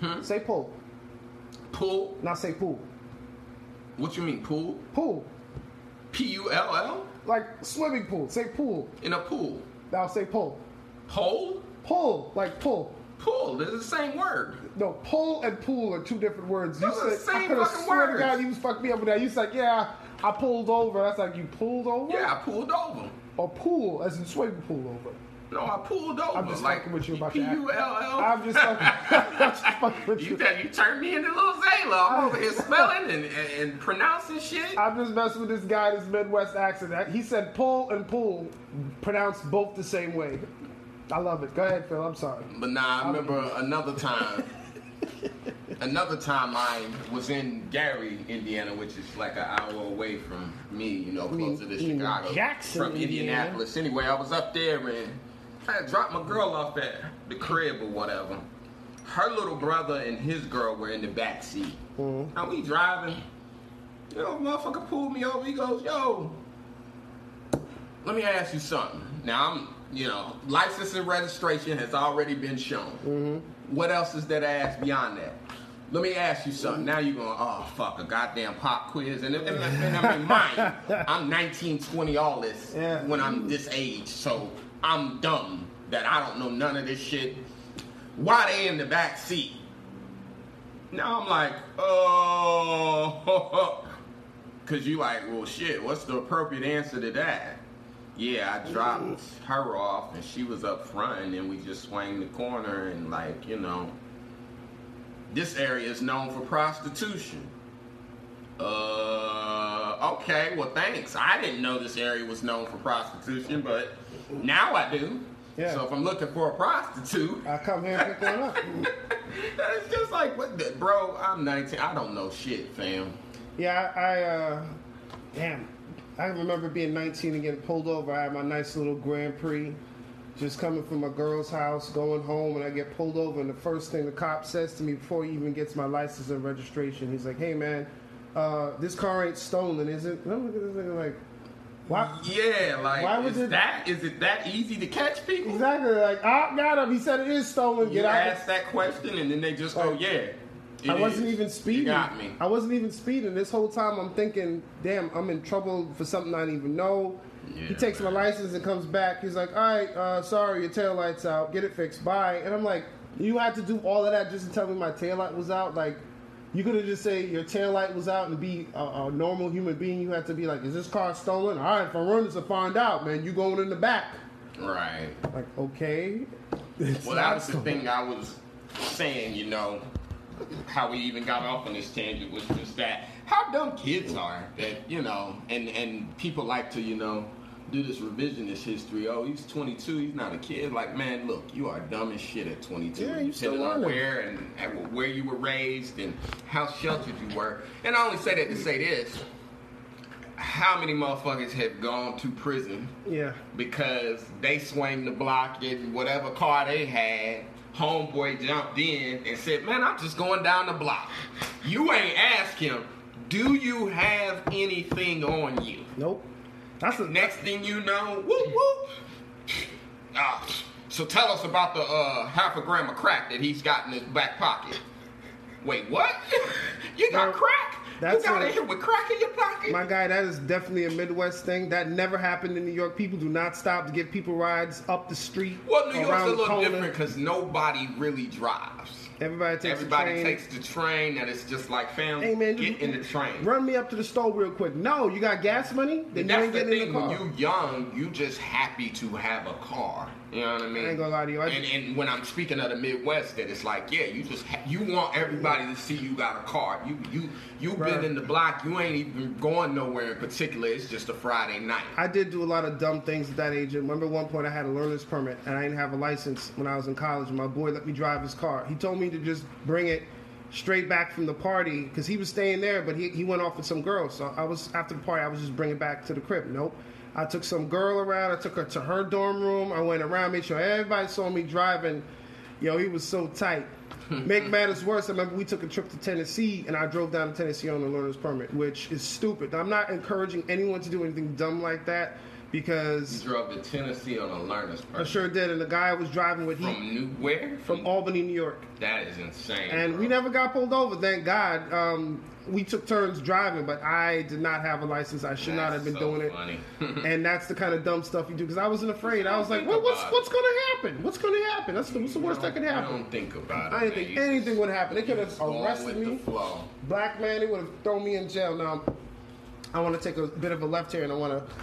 Hmm? Say pull, pool, not say pool. what you mean pool? Pool, P U L L like swimming pool. Say pool. in a pool. Now say pull. Pole, Pull, like pull. pool. They're the same word. No, pull and pool are two different words. Those are the I same have fucking swear to words. God you fucked me up with that. You said, yeah, I pulled over. That's like you pulled over. Yeah, I pulled over. Or pool, as in swimming pool over. No, I pulled over. I'm just like fucking with you about that. U L L. I'm just fucking, [laughs] I'm just fucking with You you. you turned me into little Zaila. I'm over here [laughs] spelling and, and, and pronouncing shit. I'm just messing with this guy, this Midwest accent. He said pull and pull, pronounced both the same way. I love it. Go ahead, Phil. I'm sorry. But nah, I remember another time. [laughs] another time I was in Gary, Indiana, which is like an hour away from me, you know, closer to Chicago. Jackson, from Indiana. Indianapolis. Anyway, I was up there and I had dropped my girl off at the crib or whatever. Her little brother and his girl were in the back seat. Mhm. Now we driving. You know, motherfucker pulled me over. He goes, yo, let me ask you something. Now I'm, you know, license and registration has already been shown. What else is there to ask beyond that? Let me ask you something. Now you're going, oh fuck, a goddamn pop quiz, and, and, and I mean, mind, [laughs] I'm 19, 20, all this Yeah. when I'm this age, so I'm dumb that I don't know none of this shit. Why they in the back seat? Now I'm like, oh, [laughs] cause you like, well, shit. What's the appropriate answer to that? Yeah, I dropped her off, and she was up front, and then we just swang the corner, and like, you know, this area is known for prostitution. Uh, okay, well, thanks. I didn't know this area was known for prostitution, but now I do. Yeah. So if I'm looking for a prostitute, I come here and pick one up. [laughs] it's just like, what the, bro? I'm 19. I don't know shit, fam. Yeah, I, I uh, damn, I remember being 19 and getting pulled over. I had my nice little Grand Prix, just coming from my girl's house, going home, and I get pulled over. And the first thing the cop says to me before he even gets my license and registration, he's like, "Hey, man, uh, this car ain't stolen, is it?" And I'm looking at this nigga like, "What?" Yeah, like, Why was is it- that is it that easy to catch people? Exactly. Like, I got him. He said it is stolen. You Get out. ask that question, and then they just go, Like, yeah. It I wasn't even speeding. You got me. I wasn't even speeding. This whole time I'm thinking, damn, I'm in trouble for something I didn't even know. he Yeah, takes my license and comes back. He's like, all right, uh, sorry, your tail light's out. Get it fixed. Bye. And I'm like, you had to do all of that just to tell me my tail light was out? Like, you could have just say your tail light was out and be a, a normal human being. You had to be like, is this car stolen? All right, if I run this, I find out, man. You going in the back. Right. Like, okay. [laughs] It's Well, that was the thing I was saying, you know, how we even got off on this tangent was just that how dumb kids are that, you know, and, and people like to, you know, do this revisionist history. Oh, he's 22, he's not a kid. Like, man, look, you are dumb as shit at 22. Yeah, you still on where and, and where you were raised and how sheltered you were. And I only say that to say this. How many motherfuckers have gone to prison Yeah. because they swung the block in whatever car they had. Homeboy jumped in and said, Man, I'm just going down the block. You ain't ask him, Do you have anything on you? Nope. That's the Next thing you know, whoop whoop. Ah, so tell us about the uh, half a gram of crack that he's got in his back pocket. Wait, what? [laughs] you got crack? That's you got in here with crack in your pocket? My guy, that is definitely a Midwest thing. That never happened in New York. People do not stop to give people rides up the street. well, New York's a little corner. different because nobody really drives. Everybody takes Everybody the train. takes the train, and it's just like, fam, Hey man, get in the train. Run me up to the store real quick. No, you got gas money? Then you That's ain't the getting in thing. the car. When you young, you just happy to have a car. You know what I mean? I ain't gonna lie to you, and, and when I'm speaking of the Midwest, that it's like, yeah, you just ha- you want everybody to see you got a car. You you you Right. been in the block. You ain't even going nowhere in particular. It's just a Friday night. I did do a lot of dumb things at that age. I remember one point I had a learner's permit and I didn't have a license when I was in college. And my boy let me drive his car. He told me to just bring it straight back from the party because he was staying there, but he, he went off with some girl. So I was after the party, I was just bringing back to the crib. Nope. I took some girl around. I took her to her dorm room. I went around, made sure everybody saw me driving. Yo, he was so tight. [laughs] Make matters worse, I remember we took a trip to Tennessee and I drove down to Tennessee on a learner's permit, which is stupid. I'm not encouraging anyone to do anything dumb like that because You drove to Tennessee on a learner's permit. I sure did. And the guy I was driving with, he From New where? from Albany, New York. That is insane. And bro. we never got pulled over, thank God. Um, we took turns driving, but I did not have a license. I should not have been so doing it. funny. [laughs] [laughs] and that's the kind of dumb stuff you do because I wasn't afraid. I was like, what, what's what's going to happen? What's going to happen? That's the, what's the worst that could happen. I don't think about it. I didn't man. think You anything would happen. They could have arrested me. Black man, they would have thrown me in jail. Now, I want to take a bit of a left here, and I want to.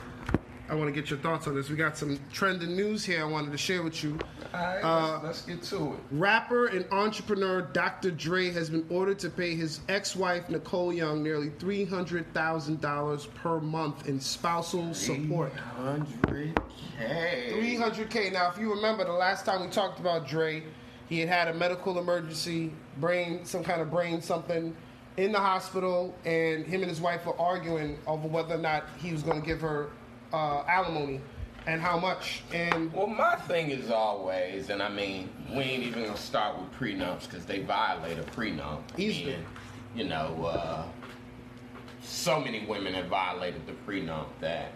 I want to get your thoughts on this. We got some trending news here I wanted to share with you. All right, Uh, let's, let's get to it. Rapper and entrepreneur Dr. Dre has been ordered to pay his ex-wife Nicole Young nearly three hundred thousand dollars per month in spousal support. 300K. Three hundred k. Now, if you remember, the last time we talked about Dre, he had had a medical emergency, brain, some kind of brain something, in the hospital, and him and his wife were arguing over whether or not he was going to give her uh, alimony and how much. And Well, my thing is always, and I mean, we ain't even gonna start with prenups because they violate a prenup. Easily. Meaning, you know, uh, so many women have violated the prenup that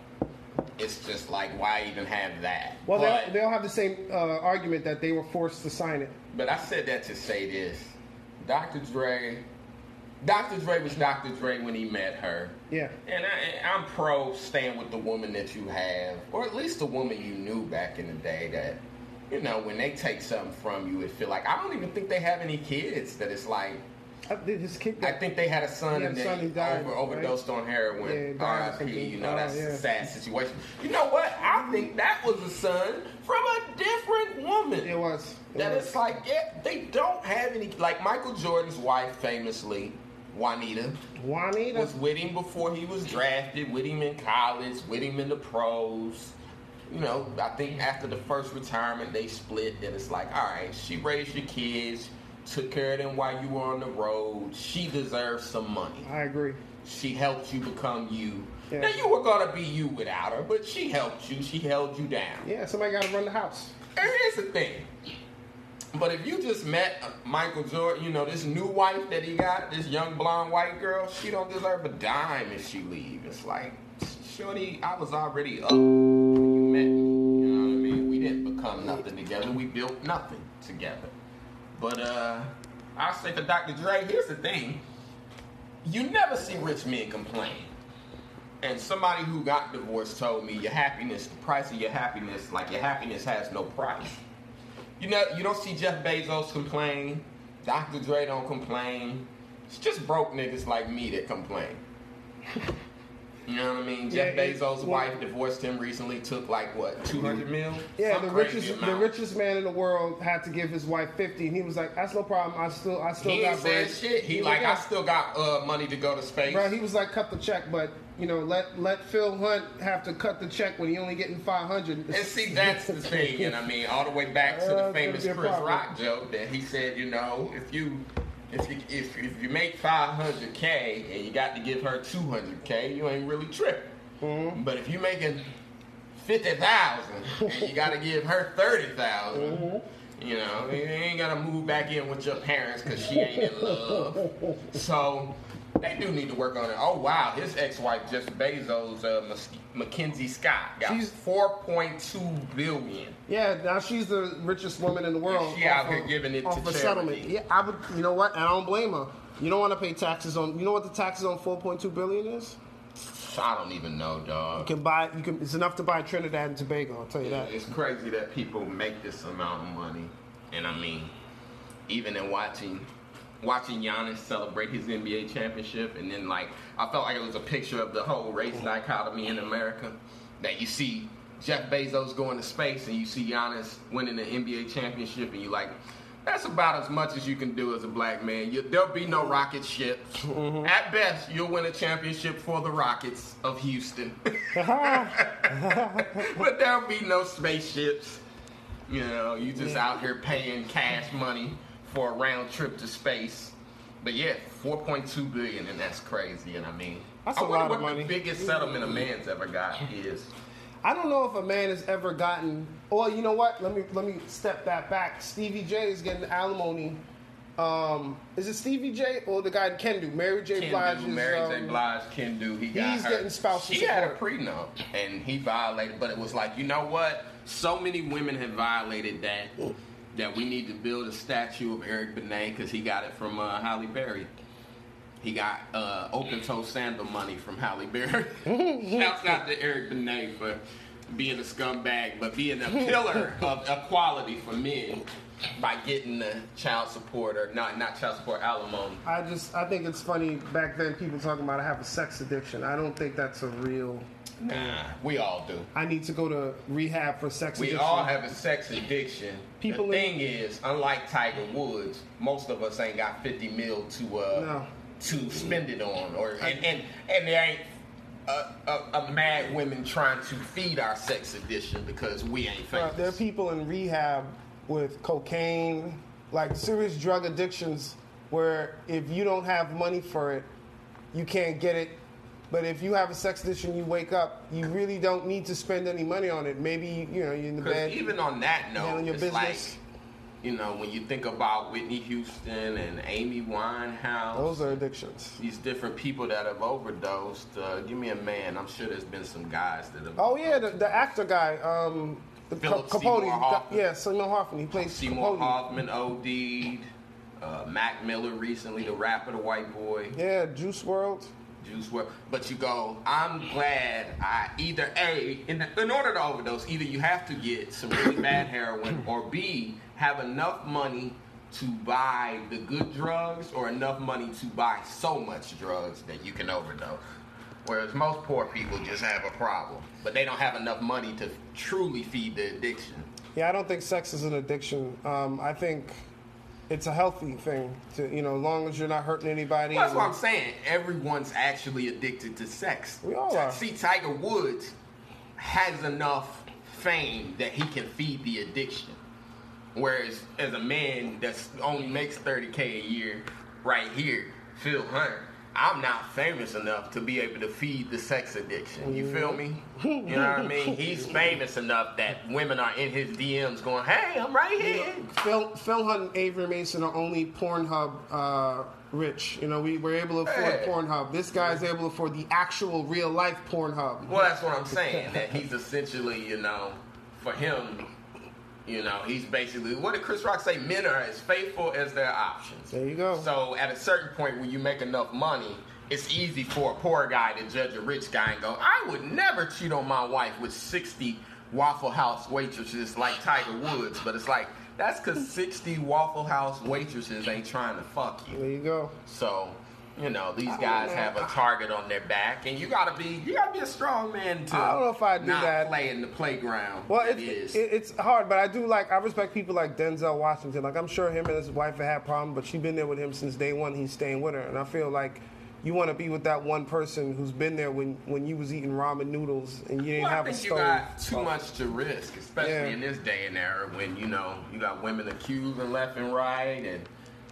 it's just like, why even have that? well, but, they, they all have the same uh, argument that they were forced to sign it. but I said that to say this: Dr. Dre, Dr. Dre was Dr. Dre when he met her. Yeah. And I, I'm pro staying with the woman that you have, or at least the woman you knew back in the day. That you know, when they take something from you, it feel like I don't even think they have any kids. That it's like I, his kid. I think they had a son and then died, over, right? overdosed on heroin. or R.I.P. You know, Oh, that's yeah. a sad situation. You know what? I think that was a son from a different woman. It was. It That was. it's like yeah, they don't have any. Like Michael Jordan's wife, famously, Juanita Juanita. was with him before he was drafted, with him in college, with him in the pros. You know, I think after the first retirement, they split. That it's like, all right, she raised your kids, took care of them while you were on the road. She deserves some money. I agree. She helped you become you. Yeah. Now you were gonna be you without her, but she helped you. She held you down. Yeah, somebody got to run the house. And here's the thing. But if you just met Michael Jordan, you know, this new wife that he got, this young blonde white girl, she don't deserve a dime if she leave. It's like, shorty, I was already up when you met me. You know what I mean? We didn't become nothing together. We built nothing together. But uh I'll say for Dr. Dre, here's the thing. You never see rich men complain. And somebody who got divorced told me your happiness, the price of your happiness, like your happiness has no price. You know, you don't see Jeff Bezos complain. Dr. Dre don't complain. It's just broke niggas like me that complain. [laughs] You know what I mean? Jeff Yeah, Bezos' well- wife divorced him recently. Took like what, two hundred mil? Yeah, Some the crazy richest the richest man in the world had to give his wife fifty, and he was like, "That's no problem. I still I still He got ain't bread." shit. He, was like, yeah. I still got uh, money to go to space. Bro, he was like, "Cut the check," but you know, let let Phil Hunt have to cut the check when he only getting five hundred. And see, that's the thing, and I mean, all the way back to the [laughs] famous Chris problem. Rock joke that he said, you know, if you if you if, if you make five hundred k and you got to give her two hundred k, you ain't really tripping. Mm-hmm. But if you making fifty thousand and you got to give her 30,000, Mm-hmm. you know, you ain't gotta move back in with your parents because she ain't in love. [laughs] So. They do need to work on it. Oh wow, his ex-wife Jeff Bezos, uh, Mackenzie Scott, got She's- 4.2 billion. Yeah, now she's the richest woman in the world. she out here giving it off to charity. settlement. Yeah, I would. You know what? I don't blame her. You don't want to pay taxes on. You know what the taxes on four point two billion is? I don't even know, dog. You can buy. You can. It's enough to buy Trinidad and Tobago. I'll tell you that. It's crazy that people make this amount of money, and I mean, even in watching, watching Giannis celebrate his NBA championship, and then like I felt like it was a picture of the whole race dichotomy in America. That you see Jeff Bezos going to space, and you see Giannis winning the NBA championship, and you like. That's about as much as you can do as a black man. You, there'll be no rocket ships. Mm-hmm. At best, you'll win a championship for the Rockets of Houston. [laughs] but there'll be no spaceships. You know, you just out here paying cash money for a round trip to space. but yeah, 4.2 billion, and that's crazy. And I mean, That's I a wonder lot of what money. the biggest settlement a man's ever got is. I don't know if a man has ever gotten. Well, you know what? Let me let me step that back. Stevie J is getting alimony. Um, is it Stevie J or the guy Kendu? Mary J. Ken Blige do, is, Mary J. um, Blige can do. He got he's her. getting spousal She had a prenup, and he violated. But it was like, you know what? So many women have violated that that we need to build a statue of Eric Benet because he got it from uh, Halle Berry. He got uh, open toe sandal money from Halle Berry. [laughs] Shouts out to Eric Benet for being a scumbag, but being a pillar of equality for men by getting the child support or not not child support alimony. I just I think it's funny back then people talking about I have a sex addiction. I don't think that's a real. Nah, we all do. I need to go to rehab for sex We addiction. all have a sex addiction. People the in- thing is, unlike Tiger Woods, most of us ain't got 50 mil to uh No. to spend it on, or and and, and there ain't a, a, a mad women trying to feed our sex addiction because we ain't Uh, famous. there are people in rehab with cocaine, like serious drug addictions, where if you don't have money for it, you can't get it. But if you have a sex addiction, you wake up, you really don't need to spend any money on it. Maybe you know you're in the bed. even on that note, your it's business. like you know when you think about Whitney Houston and Amy Winehouse. Those are addictions. these different people that have overdosed. Uh, give me a man. I'm sure there's been some guys that have. Oh yeah, the, the actor guy, um, the Philip Capote. Seymour Hoffman. yeah, Seymour Hoffman. He plays Seymour Capote. Hoffman OD'd. Uh, Mac Miller recently, the rapper, the white boy, Yeah, Juice WRLD. Juice WRLD. But you go, I'm glad I either A, in, in order to overdose, either you have to get some really [coughs] bad heroin, or B, have enough money to buy the good drugs, or enough money to buy so much drugs that you can overdose. Whereas most poor people just have a problem, but they don't have enough money to truly feed the addiction. Yeah, I don't think sex is an addiction. Um, I think it's a healthy thing to you know, as long as you're not hurting anybody. Well, that's what I'm saying. Everyone's actually addicted to sex. We all are. See, Tiger Woods has enough fame that he can feed the addiction. Whereas, as a man that only makes 30k a year, right here, Phil Hunt, I'm not famous enough to be able to feed the sex addiction. You feel me? You know what I mean? He's famous enough that women are in his DMs going, "Hey, I'm right here." Phil, Phil Hunt and Avery Mason are only Pornhub uh, rich. You know, we were able to afford Hey. Pornhub. This guy's able to afford the actual real life Pornhub. Well, that's what I'm saying. That he's essentially, you know, for him, you know, he's basically what did Chris Rock say? Men are as faithful as their options. There you go. So at a certain point, when you make enough money, it's easy for a poor guy to judge a rich guy and go, "I would never cheat on my wife with 60 Waffle House waitresses like Tiger Woods." But it's like that's because 60 Waffle House waitresses ain't trying to fuck you. There you go. So, you know, these guys know. have a target on their back, and you gotta be you gotta be a strong man to I don't know if I do not that. play in the playground. Well, that it is. It, it's hard, but I do like. I respect people like Denzel Washington. Like I'm sure him and his wife have had problems, but she's been there with him since day one. He's staying with her, and I feel like you want to be with that one person who's been there when when you was eating ramen noodles and you didn't Well, have a think you got too much to risk, especially Yeah. in this day and era when you know you got women accusing left and right, and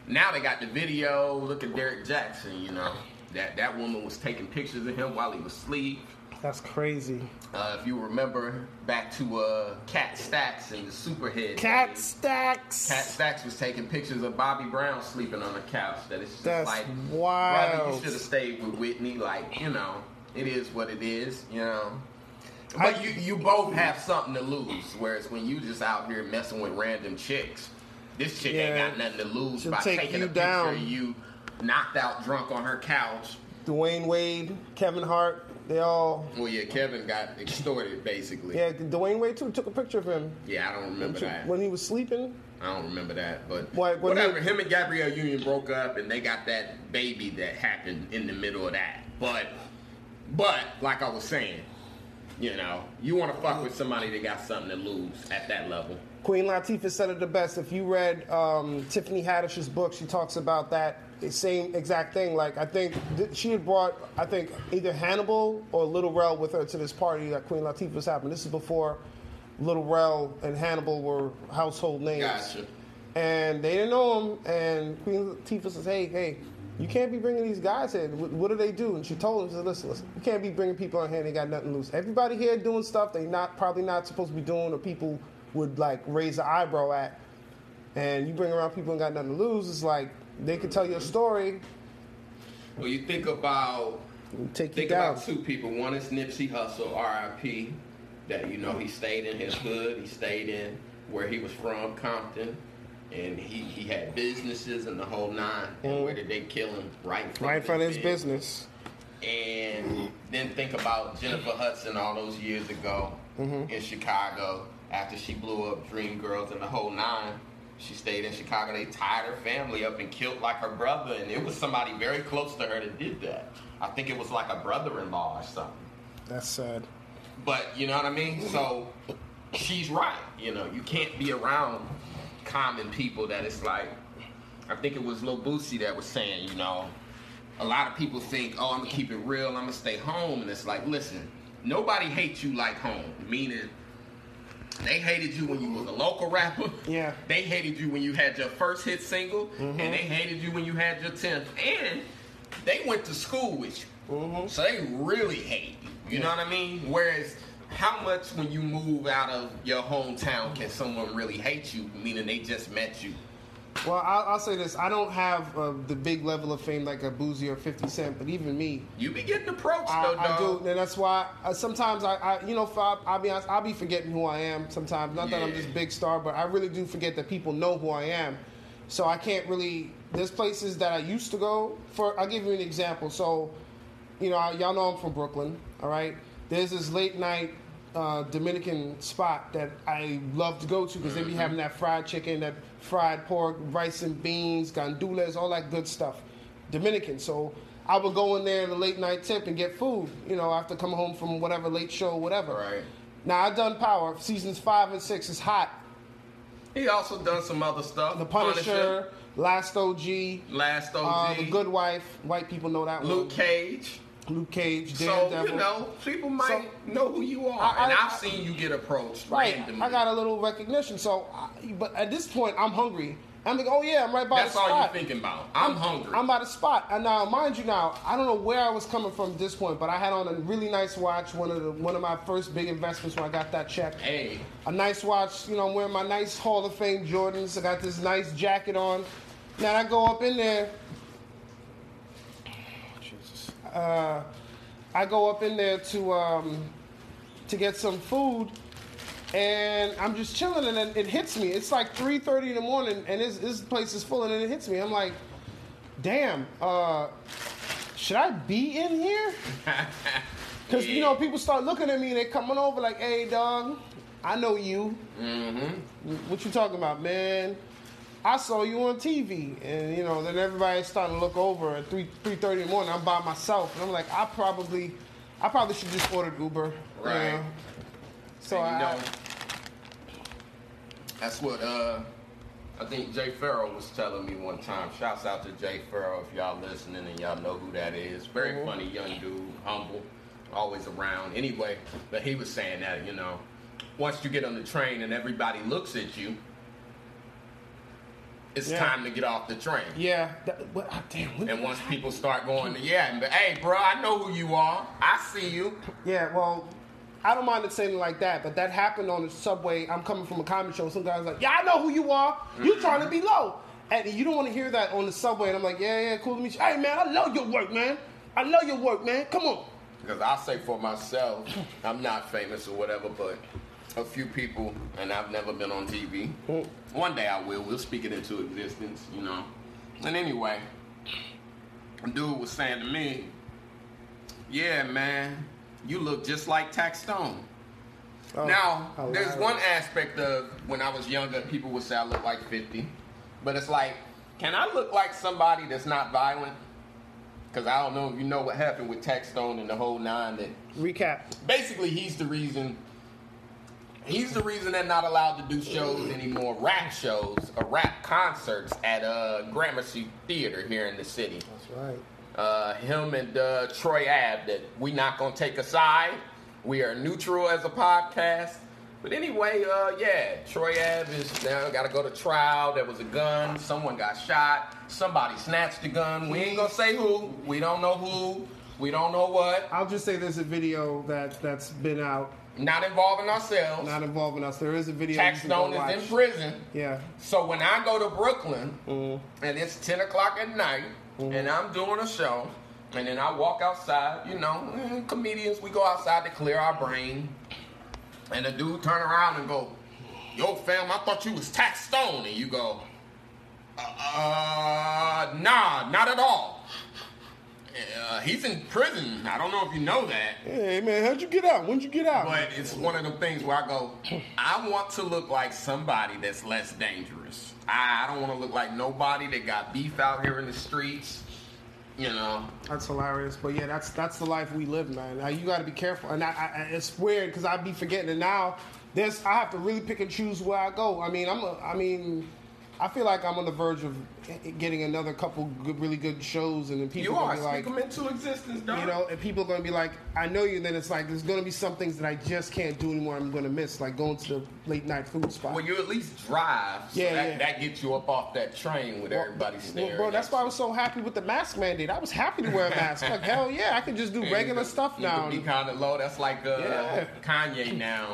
now they got the video. Look at Derek Jackson. You know that that woman was taking pictures of him while he was asleep. That's crazy. Uh, if you remember back to uh, Cat Stacks and the Superhead. Cat days, stacks. Cat Stacks was taking pictures of Bobby Brown sleeping on the couch. That it's just That's like, wild. brother, you should have stayed with Whitney. Like, you know, it is what it is. You know. But I- you you both have something to lose. Whereas when you just out here messing with random chicks, this chick Yeah. ain't got nothing to lose She'll by take taking you a picture down. of you knocked out drunk on her couch. Dwyane Wade, Kevin Hart, they all. Well, yeah, Kevin got extorted basically. Yeah, Dwyane Wade too took a picture of him Yeah, I don't remember that. when he was sleeping. I don't remember that, but when whatever. he- Him and Gabrielle Union broke up, and they got that baby that happened in the middle of that. But, but like I was saying, you know, you want to fuck with somebody that got something to lose at that level. Queen Latifah said it the best. If you read um, Tiffany Haddish's book, she talks about that same exact thing. Like I think th- she had brought, I think either Hannibal or Little Rel with her to this party that Queen Latifah was having. This is before Little Rel and Hannibal were household names. Gotcha. And they didn't know him. And Queen Latifah says, "Hey, hey, You can't be bringing these guys here. What, what do they do? And she told him, she said, listen, listen, you can't be bringing people on here they got nothing loose. Everybody here doing stuff they not probably not supposed to be doing or people would like raise the eyebrow at. And you bring around people and got nothing to lose, it's like they could tell you a story, Well, you think about take think about two people. One is Nipsey Hussle, R.I.P. That you know he stayed in his hood. He stayed in where he was from, Compton, and he, he had businesses and the whole nine. And where did they kill him? Right in front, right in front of his business. business. And then think about Jennifer Hudson all those years ago Mm-hmm. in Chicago after she blew up Dream Girls and the whole nine. She stayed in Chicago. They tied her family up and killed like her brother, and it was somebody very close to her that did that. I think it was like a brother-in-law or something. That's sad. But you know what I mean? So she's right. You know, you can't be around common people that it's like I think it was Lil Boosie that was saying, you know, a lot of people think, oh, I'm gonna keep it real, I'm gonna stay home, and it's like, listen, nobody hates you like home. Meaning they hated you when you was a local rapper. Yeah. They hated you when you had your first hit single, mm-hmm. and they hated you when you had your tenth. And they went to school with you, mm-hmm. so they really hate you. You know what I mean? Whereas, how much when you move out of your hometown can someone really hate you? Meaning they just met you. Well, I'll, I'll say this: I don't have uh, the big level of fame like a Boosie or Fifty Cent, but even me, You be getting approached I, though, I do, and that's why uh, sometimes I, I, you know, I, I'll be honest, I'll be forgetting who I am sometimes. Not that I'm Yeah. this big star, but I really do forget that people know who I am. So I can't really. There's places that I used to go for. I'll give you an example. So, you know, y'all know I'm from Brooklyn. All right. There's this late night uh, Dominican spot that I love to go to because they be having that fried chicken, that fried pork, rice and beans, gandules, all that good stuff. Dominican. So I would go in there in the late night tip and get food, you know, after coming home from whatever late show, whatever. Right. Now I've done Power seasons five and six is hot. He also done some other stuff. The Punisher, Last OG, Last uh, OG, The Good Wife. White people know that Luke one. Luke Cage. Luke Cage, So you know, people might So- know who you are, I- and I- I've seen you get approached Right, randomly. I got a little recognition. So, I, but at this point, I'm hungry. I'm like, oh yeah, I'm right by That's the spot. That's all you're thinking about. I'm, hungry. I'm by the spot. And now, mind you, now I don't know where I was coming from at this point, but I had on a really nice watch. One of the one of my first big investments when I got that check. hey, A nice watch. You know, I'm wearing my nice Hall of Fame Jordans. I got this nice jacket on. Now I go up in there. Uh, I go up in there to um, to get some food, and I'm just chilling, and then it hits me. It's like 3:30 in the morning, and this, this place is full, and then it hits me. I'm like, damn, uh, should I be in here? [laughs] Because you know, people start looking at me, and they coming over like, hey, dog, I know you. mm-hmm. What you talking about, man? I saw you on TV, and you know, then everybody's starting to look over at three three thirty in the morning. I'm by myself, and I'm like, I probably, I probably should just order Uber. you Right. know? So And, you I, know, that's what uh, I think Jay Farrell was telling me one time. Shouts out to Jay Farrell if y'all listening and y'all know who that is. Very Mhm. funny young dude, humble, always around. Anyway, but he was saying that you know, once you get on the train and everybody looks at you, it's Yeah. time to get off the train. yeah, that, but, ah, damn. And once people start going, yeah, and, hey, bro, I know who you are. I see you. Yeah, well, I don't mind it saying it like that, but that happened on the subway. I'm coming from a comedy show. Some guy's like, "Yeah, I know who you are. You trying to be low." And you don't want to hear that on the subway. And I'm like, "Yeah, yeah, cool to meet you." Hey, man, I love your work, man. I love your work, man. Come on. Because I'll say for myself, I'm not famous or whatever, but a few people, and I've never been on TV. One day I will. We'll speak it into existence, you know. And anyway, dude was saying to me, "Yeah, man, you look just like Taxstone." Oh, now, there's one aspect of when I was younger, people would say I look like 50, but it's like, can I look like somebody that's not violent? Because I don't know if you know what happened with Taxstone and the whole nine. That recap. basically he's the reason. He's the reason they're not allowed to do shows anymore, rap shows or rap concerts at uh, Gramercy Theater here in the city. That's right. Uh, him and uh, Troy Ave that we not gonna take a side. We are neutral as a podcast. But anyway, uh, yeah, Troy Ave is now got to go to trial. There was a gun. Someone got shot. Somebody snatched the gun. We ain't gonna say who. We don't know who. We don't know what. I'll just say there's a video that that's been out, Not involving ourselves. not involving us. There is a video. Tax you can go Stone is watch. in prison. Yeah. So when I go to Brooklyn Mhm. and it's 10 o'clock at night Mm-hmm. and I'm doing a show and then I walk outside, you know, comedians, we go outside to clear our brain. And the dude turn around and go, yo fam, I thought you was Taxstone. And you go, uh, nah, not at all. Uh, he's in prison. I don't know if you know that. Hey man, how'd you get out? When'd you get out? But it's one of them things where I go, I want to look like somebody that's less dangerous. I, I don't want to look like nobody that got beef out here in the streets. You know, That's hilarious, but yeah, that's that's the life we live, man. Now you got to be careful, and I, I, it's weird because I'd be forgetting. And now there's I have to really pick and choose where I go. I mean, I'm a, I mean, I feel like I'm on the verge of getting another couple good, really good shows, and then people you gonna are be like, them into existence, dog. you know, and people are going to be like, I know you. And Then it's like there's going to be some things that I just can't do anymore. I'm going to miss, like going to the late night food spot. Well, you at least drive. So Yeah, that, yeah. that gets you up off that train with everybody Well, staring. bro, that's why I was so happy with the mask mandate. I was happy to wear a mask. Like hell yeah, I can just do [laughs] regular you could- stuff you now. could be kind of low. That's like uh, Yeah. Kanye now.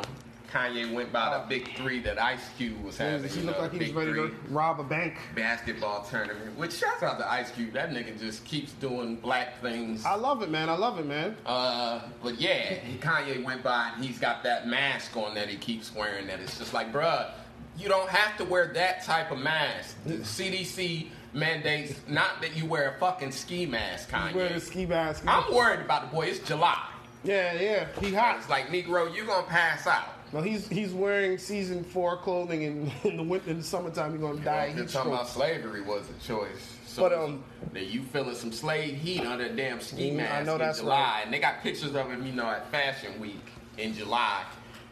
Kanye went by the big three that Ice Cube was having. He you looked know, like he was ready to rob a bank. basketball tournament. Which shouts out to Ice Cube. That nigga just keeps doing black things. I love it, man. I love it, man. Uh, but yeah, Kanye went by and he's got that mask on that he keeps wearing. That it's just like, bruh, you don't have to wear that type of mask. The CDC mandates not that you wear a fucking ski mask, He's wearing a Kanye. ski mask. I'm worried about the boy. It's July. yeah, yeah. He hot. It's like Negro, you gonna pass out. No, he's he's wearing season four clothing in, [laughs] in the winter, in the summertime. He's gonna die. You're talking about slavery was a choice. So But, um, that you feeling some slave heat under a damn ski Mm, I mask know in that's July, right. and they got pictures of him, you know, at Fashion Week in July.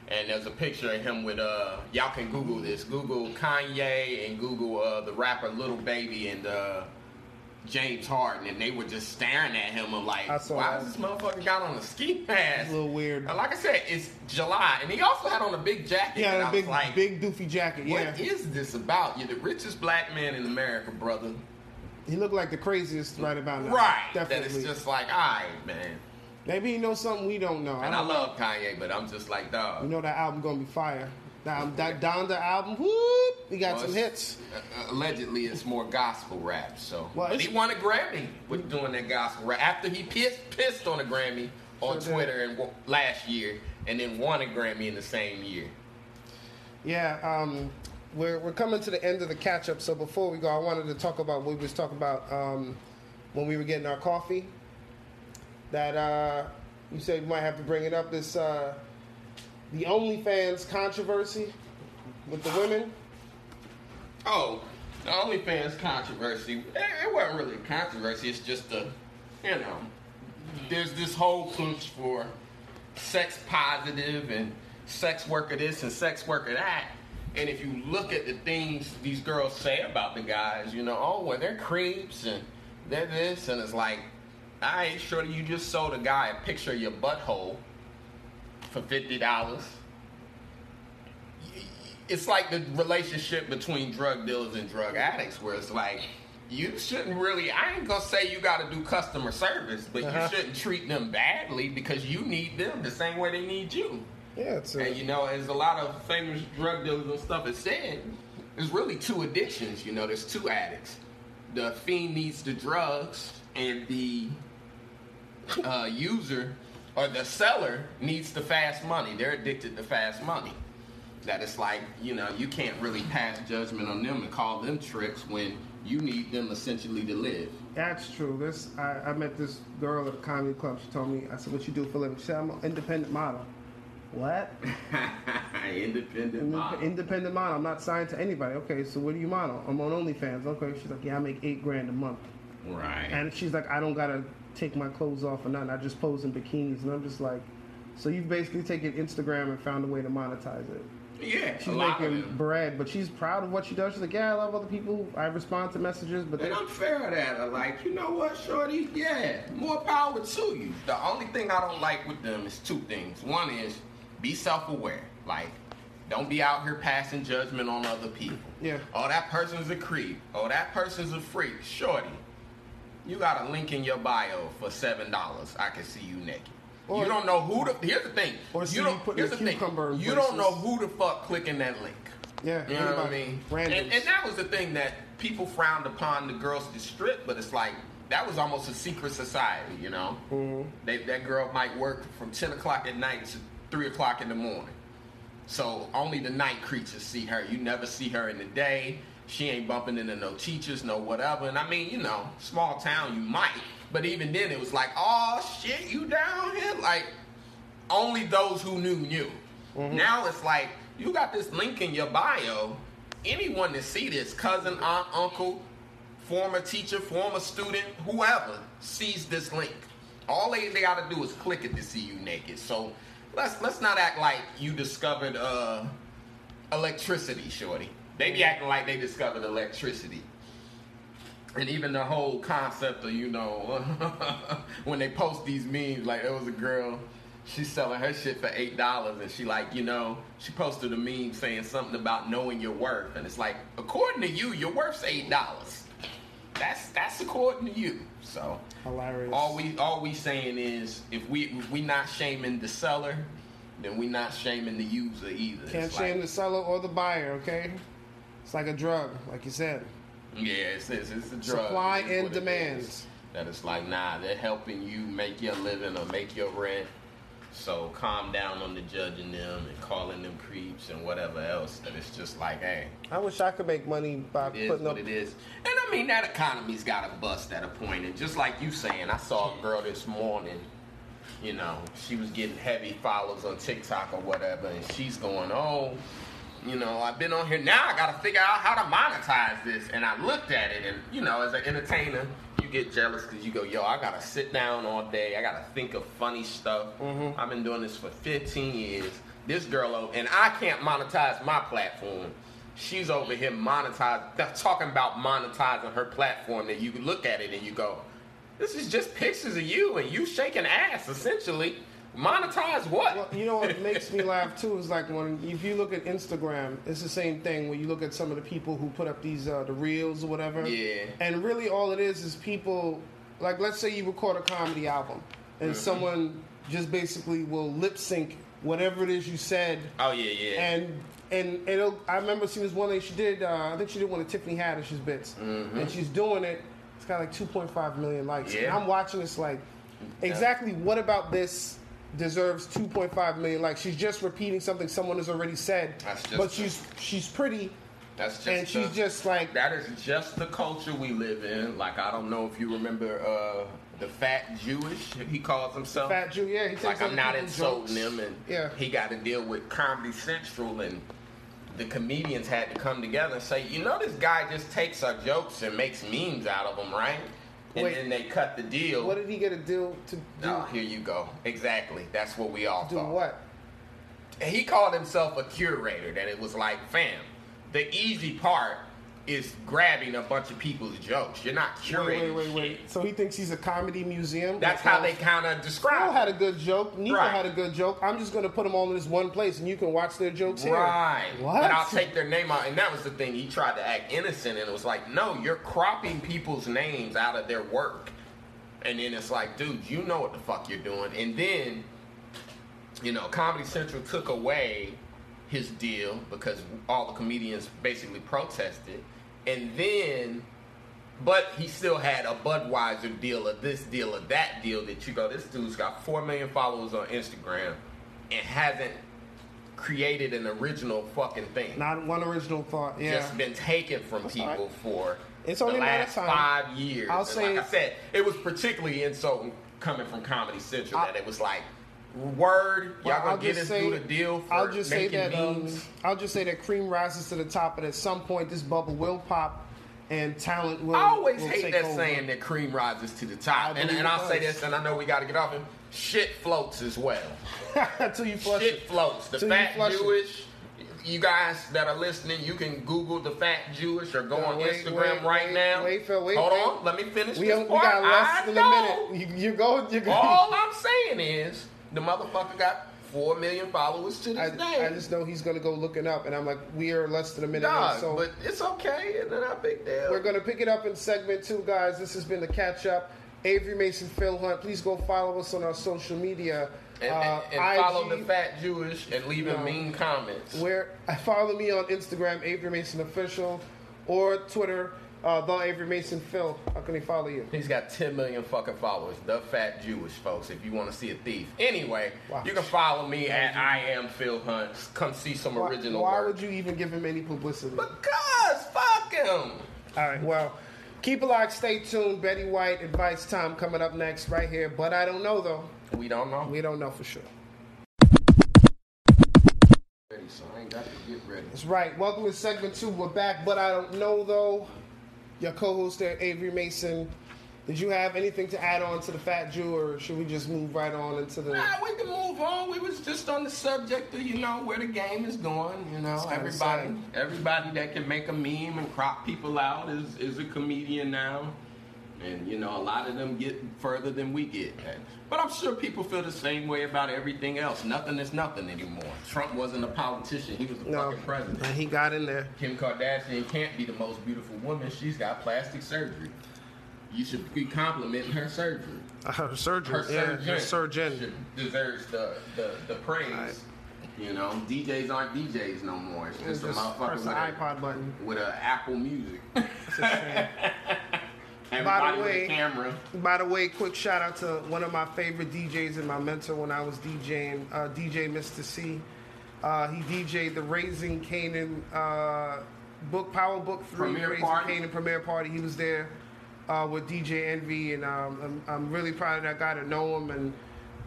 And there's a picture of him with uh, y'all can Google this. Google Kanye and Google uh, the rapper Little Baby and uh, James Harden, and they were just staring at him. I'm like, why that. does this motherfucker got on a ski mask? a little weird. And Like I said, it's July, and he also had on a big jacket. Yeah, a big like, big doofy jacket. Yeah, what is this about? You're the richest black man in America, brother. he looked like the craziest right about now. Right. definitely. That it's just like, all right, man. Maybe he knows something we don't know. And I know. love Kanye, but I'm just like, dog. You know that album gonna be fire. Now that Donda album, whoop, he got Well, some hits. uh, allegedly, it's more gospel rap. So, Well, but he won a Grammy with doing that gospel rap after he pissed pissed on a Grammy on Sure. Twitter and last year, and then won a Grammy in the same year. Yeah, um, we're we're coming to the end of the catch up. So before we go, I wanted to talk about what we was talking about um, when we were getting our coffee. That uh, you said you might have to bring it up. This uh, the OnlyFans controversy with the women. Oh, the OnlyFans controversy. It, wasn't really a controversy. It's just a, you know, there's this whole push for sex positive and sex worker this and sex worker that. And if you look at the things these girls say about the guys, you know, oh, well, they're creeps and they're this, and it's like, I ain't sure that you just sold a guy a picture of your butthole for fifty dollars it's like the relationship between drug dealers and drug addicts, where it's like you shouldn't really. I ain't gonna say you got to do customer service, but Uh-huh. you shouldn't treat them badly because you need them the same way they need you. Yeah, it's a, And you know, as a lot of famous drug dealers and stuff have said, there's really two addictions. You know, there's two addicts. The fiend needs the drugs, and the uh, user or the seller needs the fast money. They're addicted to fast money. That it's like, you know, you can't really pass judgment on them and call them tricks when you need them essentially to live. That's true. This I, I met this girl at a comedy club. She told me, I said, "What you do for a living?" She said, "I'm an independent model." What? [laughs] Independent model. Independent model. I'm not signed to anybody. Okay, so what do you model? I'm on OnlyFans. Okay, she's like, yeah, I make eight grand a month. Right. And she's like, I don't gotta take my clothes off or nothing. I just pose in bikinis, and I'm just like, so you've basically taken Instagram and found a way to monetize it. yeah, She's a lot of making bread, but she's proud of what she does. She's like, yeah, I love other people. I respond to messages, but And they, I'm fair of that. I'm like, you know what, Shorty? Yeah, more power to you. The only thing I don't like with them is two things. One is be self aware. Like, Don't be out here passing judgment on other people. Yeah. Oh, that person's a creep. Oh, that person's a freak. Shorty, you got a link in your bio for seven dollars. I can see you naked. Or- you don't know who the. Here's the thing. Or you don't. Here's the thing. You don't know who the fuck clicking that link. Yeah, You know what I mean? And, and that was the thing that people frowned upon the girls to strip, but it's like that was almost a secret society, you know. Mm-hmm. They, that girl might work from ten o'clock at night to three o'clock in the morning. So only the night creatures see her. You never see her in the day. She ain't bumping into no teachers, no whatever. And I mean, you know, small town, you might. But even then, it was like, oh shit, you down here? Like, only those who knew knew. Now it's like you got this link in your bio. Anyone that see this, cousin, aunt, uncle, former teacher, former student, whoever sees this link, all they, they got to do is click it to see you naked. So let's let's not act like you discovered uh, electricity, shorty. They be acting like they discovered electricity. And even the whole concept of, you know, [laughs] when they post these memes, like there was a girl, she's selling her shit for eight dollars and she like, you know, she posted a meme saying something about knowing your worth. And it's like, according to you, your worth's eight dollars. That's that's according to you. So Hilarious. all we all we saying is if we if we not shaming the seller, then we not shaming the user either. Can't It's shame like- the seller or the buyer, okay? It's like a drug, like you said. Yeah, it's, it's, it's a drug. Supply It's and what it demand. is. That it's like, nah, they're helping you make your living or make your rent. So calm down on the judging them and calling them creeps and whatever else. That it's just like, hey, I wish I could make money by it is putting what up. it is. And I mean, that economy's got to bust at a point. And just like you saying, I saw a girl this morning. You know, she was getting heavy follows on TikTok or whatever, and she's going, "Oh, you know, I've been on here now. I got to figure out how to monetize this." And I looked at it, and you know, as an entertainer, you get jealous because you go, "Yo, I got to sit down all day. I got to think of funny stuff. Mm-hmm. I've been doing this for 15 years. This girl, o- and I can't monetize my platform." She's over here monetize, talking about monetizing her platform. That you look at it and you go, "This is just pictures of you and you shaking ass, essentially." Monetize what? Well, you know what makes me laugh too is like when if you look at Instagram, it's the same thing. When you look at some of the people who put up these uh, the reels or whatever, Yeah. and really all it is is people like let's say you record a comedy album and Mm-hmm. someone just basically will lip sync whatever it is you said oh yeah, yeah. and and it'll. I remember seeing this one lady. She did. Uh, I think she did one of Tiffany Haddish's bits, and she's doing it. It's got like 2.5 million likes. And Mm-hmm. Yeah. I'm watching this like, exactly what about this deserves 2.5 million likes? She's just repeating something someone has already said, That's just but the- she's she's pretty, That's just and she's just like that is just the culture we live in. Like I don't know if you remember uh, the fat Jewish. He calls himself. fat Jew. Yeah, he like I'm not insulting jokes. him, and Yeah. he got to deal with Comedy Central, and the comedians had to come together and say, you know, this guy just takes our jokes and makes memes out of them, right? And Wait. then they cut the deal. What did he get a deal to do? oh, here you go. Exactly. That's what we all do thought. what? He called himself a curator. That it was like, fam, the easy part is grabbing a bunch of people's jokes. You're not Wait, curating. wait, wait, wait. shit. So he thinks he's a comedy museum. That's how they kind of describe. describe. had a good joke. Nico Right. had a good joke. I'm just going to put them all in this one place, and you can watch their jokes here. Right. What? But I'll take their name out. And that was the thing. He tried to act innocent, and it was like, no, you're cropping people's names out of their work. And then it's like, dude, you know what the fuck you're doing. And then, you know, Comedy Central took away his deal because all the comedians basically protested. And then, but he still had a Budweiser deal or this deal or that deal that you go, this dude's got 4 million followers on Instagram and hasn't created an original fucking thing. Not one original thought. Yeah. Just been taken from That's people right. for It's the only a last five years. I'll And say- like I said, it was particularly insulting coming from Comedy Central I- that it was like, word, y'all Well, gonna I'll get us say, through the deal for I'll just say making that um. I'll just say that cream rises to the top, and at some point this bubble will pop, and talent will. I always will hate that over. saying that cream rises to the top. I And, and I'll say this, and I know we got to get off him. Shit floats as well. [laughs] until you flush Shit it. floats. The Till fat flush it. Jewish. You guys that are listening, you can Google the fat Jewish or go No, on wait, Instagram wait, right wait, now. wait, Phil, wait, Hold on, let me finish We, this we part. got less I than know. a minute. You, you go. You go. All I'm saying is the motherfucker got four million followers to I, this day. I just know he's gonna go looking up, and I'm like, we are less than a minute Dog, in, so but it's okay. It's not a big deal. we're gonna pick it up in segment two, guys. This has been the catch up. Avery Mason, Phil Hunt. Please go follow us on our social media. and, Uh, and, and follow the fat Jewish and leave him No. mean comments. Where [laughs] follow me on Instagram, Avery Mason Official, or Twitter, uh, the Avery Mason Phil. How can he follow you? He's got 10 million fucking followers. The fat Jewish folks. If you want to see a thief. Anyway, Wow. you can follow me at I am Phil Hunt. Come see some Why, original why work. would you even give him any publicity? Because fuck him. All right, well, keep it locked. Stay tuned. Betty White advice time coming up next, right here. But I don't know though. We don't know. We don't know for sure. ready, so I ain't got to get ready. That's right. Welcome to segment two. We're back, but I don't know though. Your co-host there, Avery Mason. Did you have anything to add on to the Fat Jew, or should we just move right on into the? Nah, we can move on. We was just on the subject of you know where the game is going. You know, everybody, sad. everybody that can make a meme and crop people out is is a comedian now, and you know a lot of them get further than we get. But I'm sure people feel the same way about everything else. Nothing is nothing anymore. Trump wasn't a politician; he was a No, fucking president. and he got in there. Kim Kardashian can't be the most beautiful woman. She's got plastic surgery. You should be complimenting her surgery. Uh, her surgeon, Her yeah, surgeon, her surgeon. should- deserves the, the, the praise. Right. You know, DJs aren't DJs no more. It's just, Just a motherfucker press with the a, iPod button. with an Apple Music. [laughs] It's a shame. Everybody way- with a camera. By the way, quick shout out to one of my favorite DJs and my mentor when I was DJing, uh, DJ Mister Cee. Uh, he DJ'd the Raising Kanan uh, book, Power Book 3, Premiere Raising Party. Kanan premiere party. He was there uh, with DJ Envy, and um, I'm, I'm really proud that I got to know him and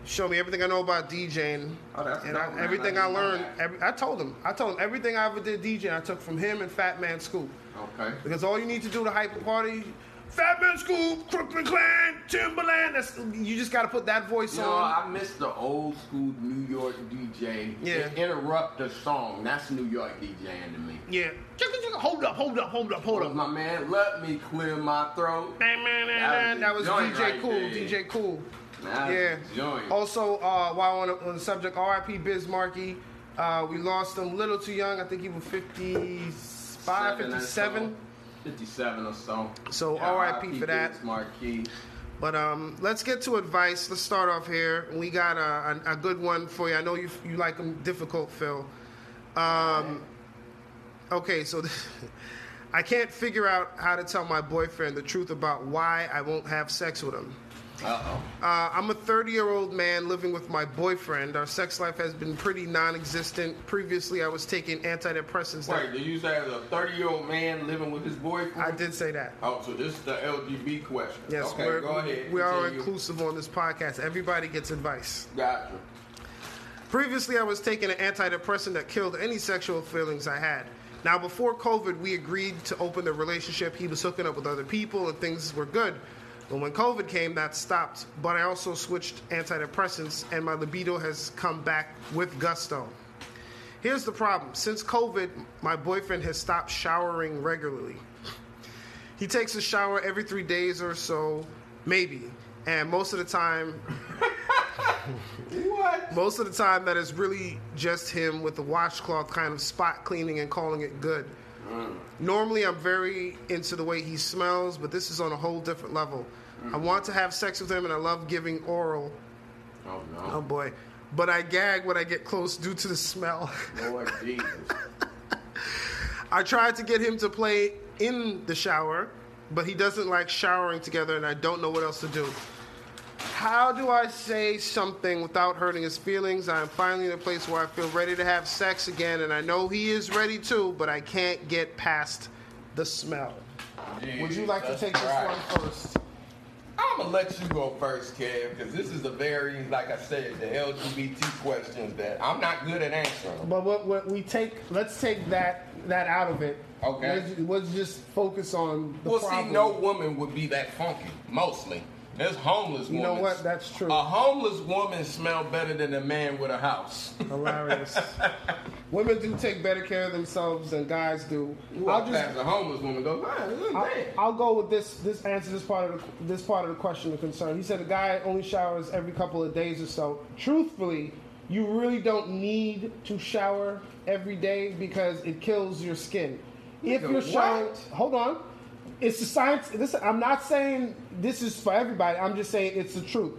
show me everything I know about DJing. Oh, that's and I, everything I I learned, every, I told him. I told him everything I ever did DJing, I took from him and Fat Man Scoop. Okay. Because all you need to do to hype a party, Fat Man Scoop, Crooklyn Clan, Timbaland. That's you just got to put that voice You know, on. I miss the old school New York DJ. Yeah. Interrupt the song. That's New York DJing to me. yeah. Hold up, hold up, hold up, hold up. My man, let me clear my throat. Man, man, man, man. That was DJ right Kool. there. DJ Kool. Yeah. Also, uh, while on, on the subject, R.I.P. Biz Markie. Uh, we lost him a little too young. I think he was 55, Seven 57. So. 57 or so. So, Yeah, RIP for that. Markie. But um, let's get to advice. Let's start off here. We got a, a, a good one for you. I know you you like them difficult, Phil. Um, okay, so [laughs] I can't figure out how to tell my boyfriend the truth about why I won't have sex with him. Uh-oh. Uh, I'm a 30 year old man living with my boyfriend. Our sex life has been pretty non existent. Previously, I was taking antidepressants. that- Wait, did you say as a 30-year-old man living with his boyfriend? I did say that. Oh, so this is the LGB question. Yes, okay, we're, go ahead. we are inclusive on this podcast. Everybody gets advice. Gotcha. Previously, I was taking an antidepressant that killed any sexual feelings I had. Now, before COVID, we agreed to open the relationship. He was hooking up with other people and things were good. But when COVID came, that stopped. But I also switched antidepressants and my libido has come back with gusto. Here's the problem since COVID, my boyfriend has stopped showering regularly. He takes a shower every three days or so, maybe. And most of the time, [laughs] What? most of the time, that is really just him with the washcloth kind of spot cleaning and calling it good. Normally, I'm very into the way he smells, but this is on a whole different level. I want to have sex with him, and I love giving oral. Oh, no! Oh boy. But I gag when I get close due to the smell. Lord [laughs] Jesus. I tried to get him to play in the shower, but he doesn't like showering together, and I don't know what else to do. How do I say something without hurting his feelings? I am finally in a place where I feel ready to have sex again, and I know he is ready too, but I can't get past the smell. Would you like to take this one first? I'm gonna let you go first, Kev, because this is a very, like I said, the LGBT questions that I'm not good at answering. But what, what we take, let's take that that out of it. Okay. Let's, let's just focus on the Well, problem. see, no woman would be that funky. Mostly, there's homeless You know what? That's true. A homeless woman smell better than a man with a house. Hilarious. [laughs] Women do take better care of themselves than guys do. You I'll just past a homeless woman, go, man, this is I'll. I'll go with this. This answer this part of the, this part of the question of concern. He said a guy only showers every couple of days or so. Truthfully, you really don't need to shower every day because it kills your skin. If you're showering, hold on. It's the science. This I'm not saying this is for everybody. I'm just saying it's the truth.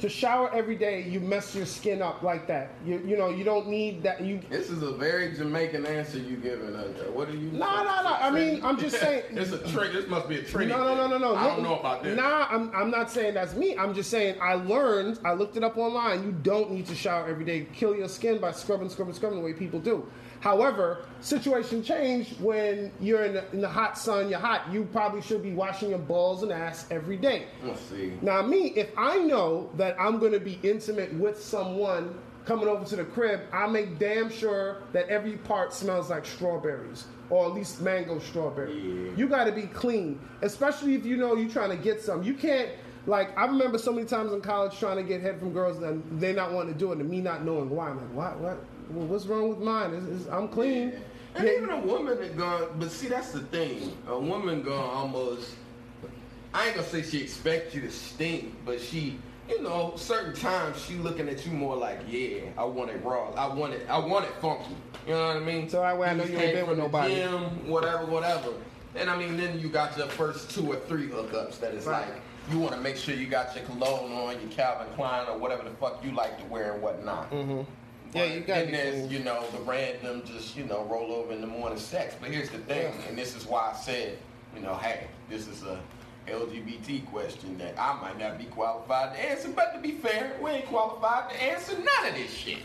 To shower every day, you mess your skin up like that. You you know you don't need that. You This is a very Jamaican answer you giving uh, us. What are you? No, no, no. I mean, I'm just [laughs] saying. it's a trick. This must be a trick. No, no, no, no, no. I don't know about this. Nah, I'm, I'm not saying that's me. I'm just saying I learned, I looked it up online. You don't need to shower every day. Kill your skin by scrubbing, scrubbing, scrubbing the way people do. However, situation change when you're in the, in the hot sun, you're hot. You probably should be washing your balls and ass every day. Let's see. Now, me, if I know that I'm going to be intimate with someone coming over to the crib, I make damn sure that every part smells like strawberries or at least mango strawberry. Yeah. You got to be clean, especially if you know you're trying to get some. You can't. Like I remember so many times in college trying to get head from girls and they not wanting to do it, and me not knowing why. I'm like, what, what, well, what's wrong with mine? It's, it's, I'm clean. And Yeah. even a woman that gone, but see, that's the thing. A woman gone almost. I ain't gonna say she expects you to stink, but she, you know, certain times she looking at you more like, yeah, I want it raw. I want it. I want it funky. You know what I mean? So way I know you ain't been with nobody. Gym, whatever, whatever. And I mean, then you got your first two or three hookups that is Right. like. You want to make sure you got your cologne on, your Calvin Klein, or whatever the fuck you like to wear and whatnot. Mm-hmm. Yeah, you Then be there's, clean. you know, the random just, you know, roll over in the morning sex. But here's the thing, Yeah. and this is why I said, you know, hey, this is a LGBT question that I might not be qualified to answer, but to be fair, we ain't qualified to answer none of this shit.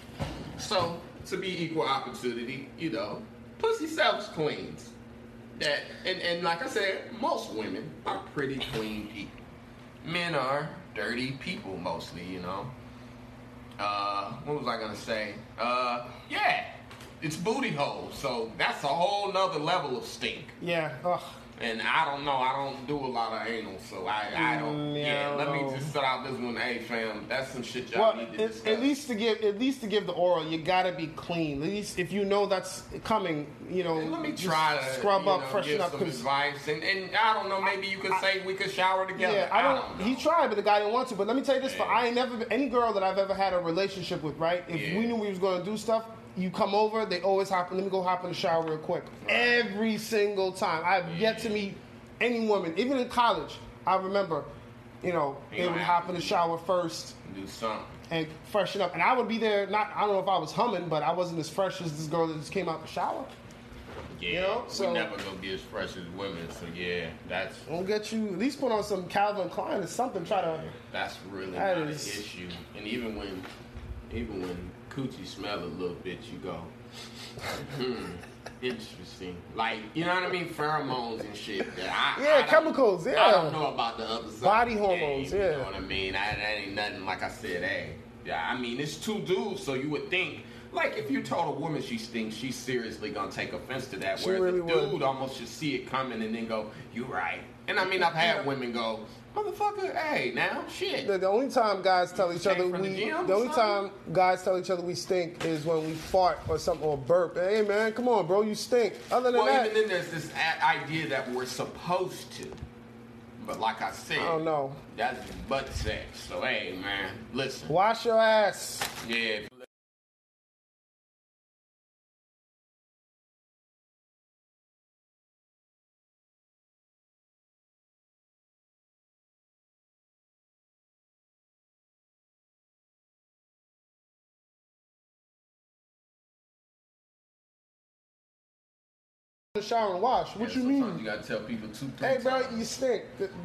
So, to be equal opportunity, you know, pussy sells queens. That and, and like I said, most women are pretty clean people. Men are dirty people mostly, you know. Uh, what was I gonna say? Uh, yeah, it's booty hole, so that's a whole nother level of stink. Yeah. Ugh. And I don't know, I don't do a lot of anal, so I, I don't. Mm, yeah, yeah, I let don't me just set out this one. Hey, fam, that's some shit y'all Well, need to at, discuss. at least to give at least to give the oral, you gotta be clean. At least if you know that's coming, you know. And let me try to scrub up, know, freshen give up. some advice, and, and I don't know, maybe you could say we could shower together. yeah, I don't. know. he tried, but the guy didn't want to. But let me tell you this: for I ain't never any girl that I've ever had a relationship with, right? If Yeah. we knew we was going to do stuff, you come over, they always hop. in. Let me go hop in the shower real quick. Every single time, I've yet to meet any woman, even in college. I remember, you know, they would hop in the shower first. do something. and freshen up. And I would be there. Not I don't know if I was humming, but I wasn't as fresh as this girl that just came out the shower. Yeah, You know, so- we never gonna be as fresh as women, so yeah, that's We'll get you at least put on some Calvin Klein or something. Try to. That's really That not is- an issue. And even when, even when coochie smell a little bit, you go, hmm, interesting. Like you know what I mean? Pheromones and shit. I, Yeah, I don't- I don't know about the other side. Body the game, hormones, You yeah. know what I mean? I, that ain't nothing. Like I said, hey, yeah. I mean, it's two dudes, so you would think. Like if you told a woman she stinks, she's seriously gonna take offense to that. She Whereas really the would. dude almost should see it coming and then go, "You right." And I mean, I've had women go, "Motherfucker, hey, now shit." The, the only time guys tell each other from the we, the only time guys tell each other we stink is when we fart or something or burp. Hey man, come on, bro, you stink. Other than Well, that, even then, there's this idea that we're supposed to. But like I said, I don't know. that's butt sex. So hey, man, listen. Wash your ass. Yeah. The shower and wash. What Yeah, you mean? You gotta tell people two, Hey, bro, times. you stink.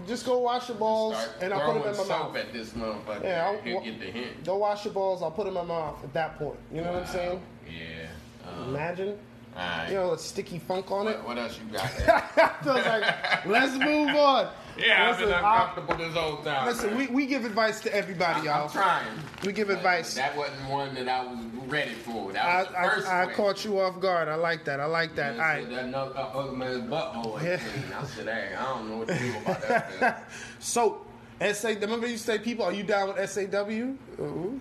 Just go wash your balls, and I'll put them in my mouth. at this motherfucker. Yeah, I'll- He'll get the hint. Go wash your balls. I'll put them in my mouth at that point. You know what I'm saying? Yeah. Uh, Imagine. all right. You know, a sticky funk on it. what, what else you got? [laughs] Feels like, let's move on. [laughs] yeah, I've been Listen, I- uncomfortable this whole time. Listen, man. we, we give advice to everybody, I'm y'all. trying. We give advice. That wasn't one that I was ready for. I, was the first I, I caught you off guard. I like that. I like that. Right. that no, uh, other man's butthole Yeah. I said, hey, I don't know what to do about that. [laughs] So, SA, remember you say people, are you down with SAW?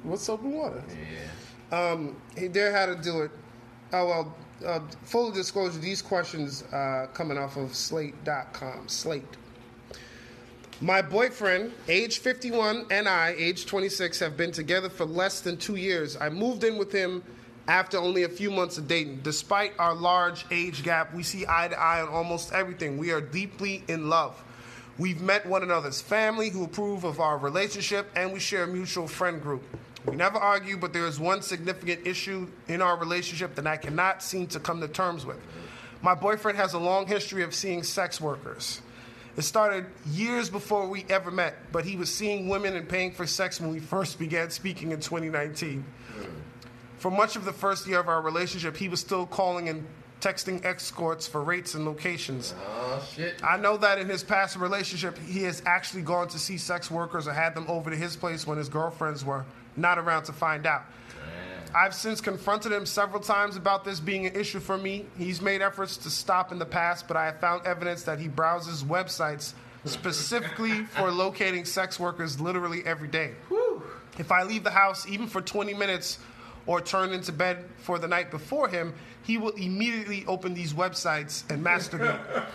What's soap and water? yeah. Um, he there how to do it. Oh well. Uh, full disclosure: These questions uh, coming off of Slate.com. Slate. My boyfriend, age 51, and I, age 26, have been together for less than two years. I moved in with him after only a few months of dating. Despite our large age gap, we see eye to eye on almost everything. We are deeply in love. We've met one another's family who approve of our relationship, and we share a mutual friend group. We never argue, but there is one significant issue in our relationship that I cannot seem to come to terms with. My boyfriend has a long history of seeing sex workers. It started years before we ever met, but he was seeing women and paying for sex when we first began speaking in 2019. For much of the first year of our relationship, he was still calling and texting escorts for rates and locations. Oh shit. I know that in his past relationship, he has actually gone to see sex workers or had them over to his place when his girlfriends were not around to find out. I've since confronted him several times about this being an issue for me. He's made efforts to stop in the past, but I have found evidence that he browses websites specifically for locating sex workers literally every day. If I leave the house even for 20 minutes or turn into bed for the night before him, he will immediately open these websites and masturbate. [laughs]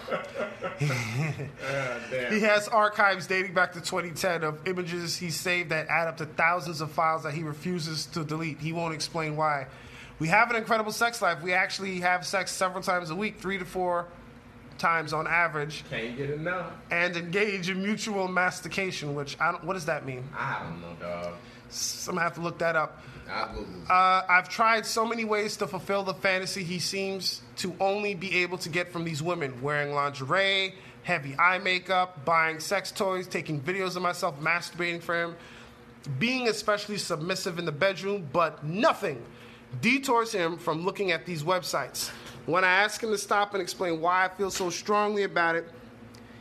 Ah, he has archives dating back to 2010 of images he saved that add up to thousands of files that he refuses to delete. He won't explain why. We have an incredible sex life. We actually have sex several times a week, three to four times on average, Can't get enough. and engage in mutual mastication, which I don't, what does that mean? I don't know, dog. So I'm gonna have to look that up. Uh, I've tried so many ways to fulfill the fantasy he seems to only be able to get from these women wearing lingerie, heavy eye makeup, buying sex toys, taking videos of myself masturbating for him, being especially submissive in the bedroom, but nothing detours him from looking at these websites. When I ask him to stop and explain why I feel so strongly about it,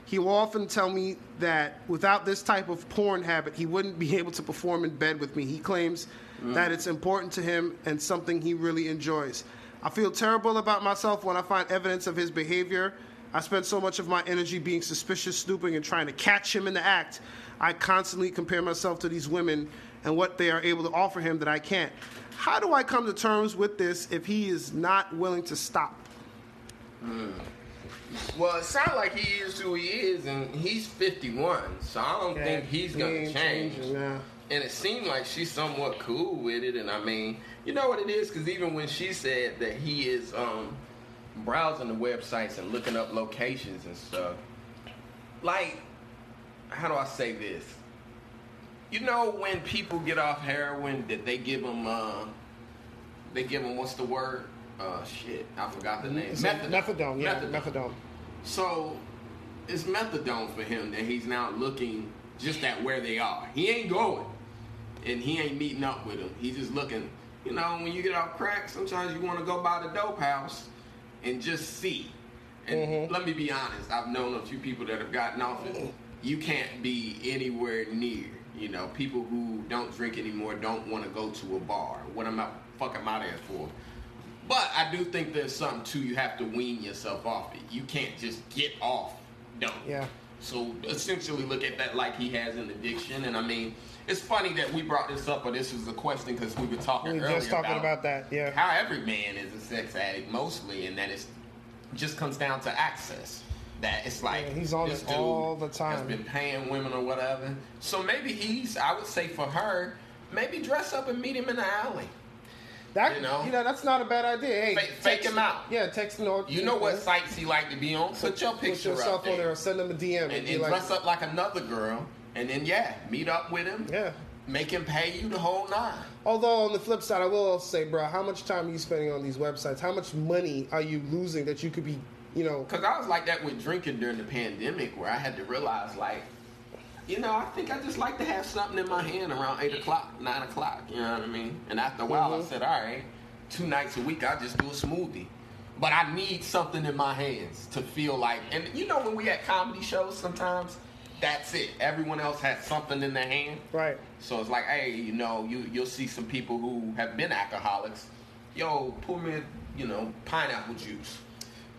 he will often tell me that without this type of porn habit, he wouldn't be able to perform in bed with me. He claims Mm. that it's important to him and something he really enjoys. I feel terrible about myself when I find evidence of his behavior. I spend so much of my energy being suspicious, snooping, and trying to catch him in the act. I constantly compare myself to these women and what they are able to offer him that I can't. How do I come to terms with this if he is not willing to stop? Mm. Well, it sounds like he is who he is, and he's 51, so I don't think he's He gonna ain't change. And it seemed like she's somewhat cool with it, and I mean, you know what it is? Because even when she said that he is um, browsing the websites and looking up locations and stuff, like, how do I say this? You know when people get off heroin, that they give them, uh, they give them what's the word? Uh, shit, I forgot the name. It's methadone, yeah, methadone. So it's methadone for him that he's now looking just at where they are. He ain't going, and he ain't meeting up with them. He's just looking. You know, when you get off crack, sometimes you want to go by the dope house and just see. And Mm-hmm. let me be honest, I've known a few people that have gotten off it. You can't be anywhere near. You know, people who don't drink anymore don't want to go to a bar. What am I fucking I there for? But I do think there's something too. You have to wean yourself off it. You can't just get off dope. Yeah. So essentially, look at that like he has an addiction. And I mean, it's funny that we brought this up, but this is a question because we were talking We were just talking about that, yeah. how every man is a sex addict mostly, and that it just comes down to access. That it's like Yeah, he's on this dude all the Has time. been paying women or whatever. So maybe he's. I would say for her, maybe dress up and meet him in the alley. That, You know? that's not a bad idea. Hey, Fake- fake him out. Yeah, text or You know what sites he like to be on? Put your Put picture yourself up there. on there or send him a DM and, and like, dress up like another girl, and then yeah, meet up with him. Yeah. Make him pay you the whole nine. Although on the flip side, I will say, bro, how much time are you spending on these websites? How much money are you losing that you could be, you know? Cause I was like that with drinking during the pandemic, where I had to realize, like, you know, I think I just like to have something in my hand around eight o'clock, nine o'clock. You know what I mean? And after a while, Mhm. I said, all right, two nights a week, I just do a smoothie. But I need something in my hands to feel like, and you know, when we at comedy shows, sometimes that's it. Everyone else has something in their hand. Right. So it's like, hey, you know, you you'll see some people who have been alcoholics. Yo, pour me, you know, pineapple juice,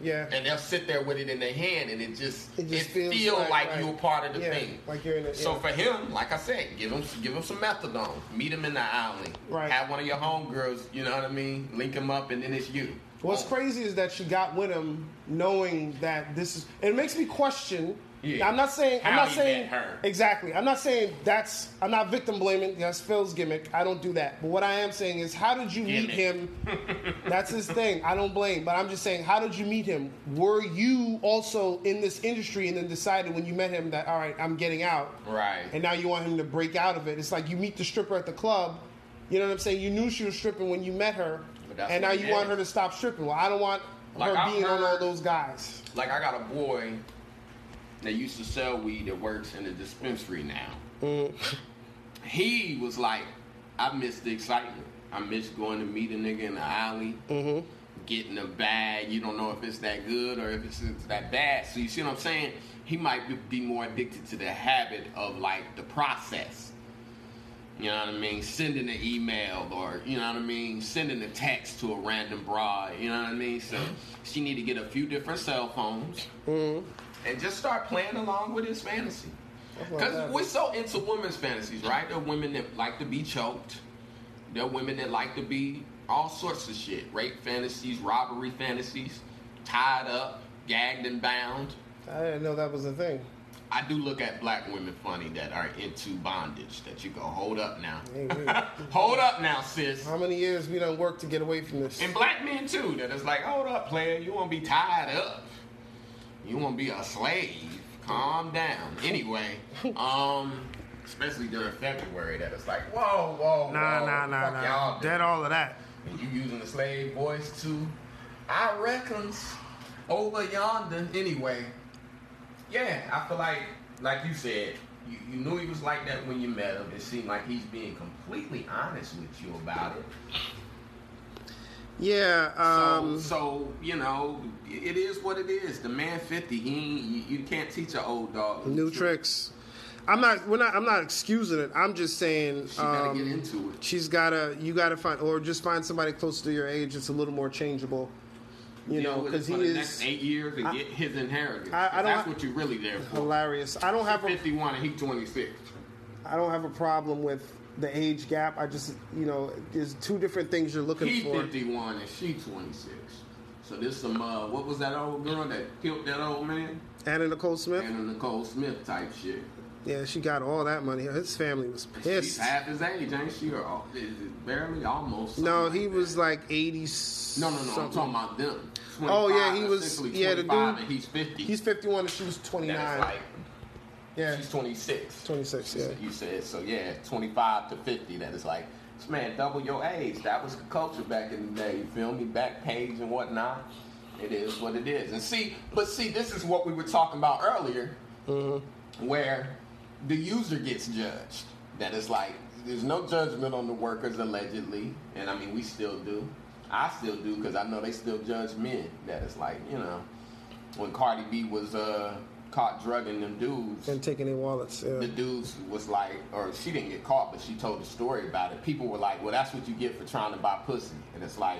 Yeah. and they'll sit there with it in their hand, and it just It it, feels feel like- like, right. you're part of the Yeah, thing. like you're in it, So yeah. for him, like I said, give him give him some methadone. Meet him in the alley. Right. Have one of your homegirls. You know what I mean? Link him up, and then it's you. What's Oh, crazy is that she got with him knowing that this is. It makes me question Yeah. I'm not saying. I'm not saying exactly. I'm not saying that's. I'm not victim blaming. That's Phil's gimmick. I don't do that. But what I am saying is, how did you meet him? [laughs] that's his thing. I don't blame. But I'm just saying, how did you meet him? Were you also in this industry and then decided when you met him that all right, I'm getting out, Right. and now you want him to break out of it? It's like you meet the stripper at the club. You know what I'm saying? You knew she was stripping when you met her, and now you he want her to stop stripping. Well, I don't want Like, her I've being on all those guys. Like I got a boy that used to sell weed that works in a dispensary now. Mm-hmm. [laughs] He was like, I miss the excitement. I miss going to meet a nigga in the alley, Mm-hmm. getting a bag. You don't know if it's that good or if it's, it's that bad. So you see what I'm saying? He might be- more addicted to the habit of like the process. You know what I mean? Sending an email or, you know what I mean? Sending a text to a random broad. You know what I mean? So she need to get a few different cell phones and just start playing along with his fantasy. Because we're so into women's fantasies, right? There are women that like to be choked. There are women that like to be all sorts of shit. Rape fantasies, robbery fantasies, tied up, gagged and bound. I didn't know that was a thing. I do look at black women funny that are into bondage. That you go, hold up now, [laughs] hold up now, sis. How many years we done work to get away from this? And black men too. That it's like, hold up, player. You want to be tied up. You want to be a slave. Calm down. Anyway, [laughs] um, especially during February, that it's like, whoa, whoa, Nah, whoa, nah, nah, nah. y'all Dead all of that. And you using the slave voice too? I reckons over yonder. Anyway, yeah, I feel like, like you said, you, you knew he was like that when you met him. It seemed like he's being completely honest with you about it. Yeah. Um, so, so you know, it is what it is. The man fifty, he ain't, you, you can't teach an old dog new tricks. I'm not. We're not. I'm not excusing it. I'm just saying. She gotta um, get into it. She's gotta. You gotta find, or just find somebody close to your age that's a little more changeable. You Deal know, because he the is next eight years and get his inheritance. I- I don't That's what you're really there for. hilarious. I don't have a. Fifty-one and he twenty-six. I don't have a problem with the age gap. I just, you know, there's two different things you're looking He for. 51 and she 26. So this some uh, what was that old girl that killed that old man? Anna Nicole Smith. Anna Nicole Smith type shit. Yeah, she got all that money. His family was pissed. She's half his age, ain't she? Or all- barely, almost. No, he like was that. like 80 No, no, no. I'm talking about them. Oh, yeah, he was- yeah, the 25 dude- and he's 50. He's 51 and she was 29. is like yeah, she's 26. 26, yeah. You said so. Yeah, 25 to 50. That is like, man, double your age. That was the culture back in the day. You feel me? Backpage and whatnot. It is what it is. And see, but see, this is what we were talking about earlier, Mm-hmm. where the user gets judged. That is like, there's no judgment on the workers allegedly, and I mean we still do. I still do because I know they still judge men. That is like, you know, when Cardi B was uh, caught drugging them dudes And taking their wallets. Yeah. the dudes was like, or she didn't get caught, but she told the story about it. People were like, well, that's what you get for trying to buy pussy. And it's like,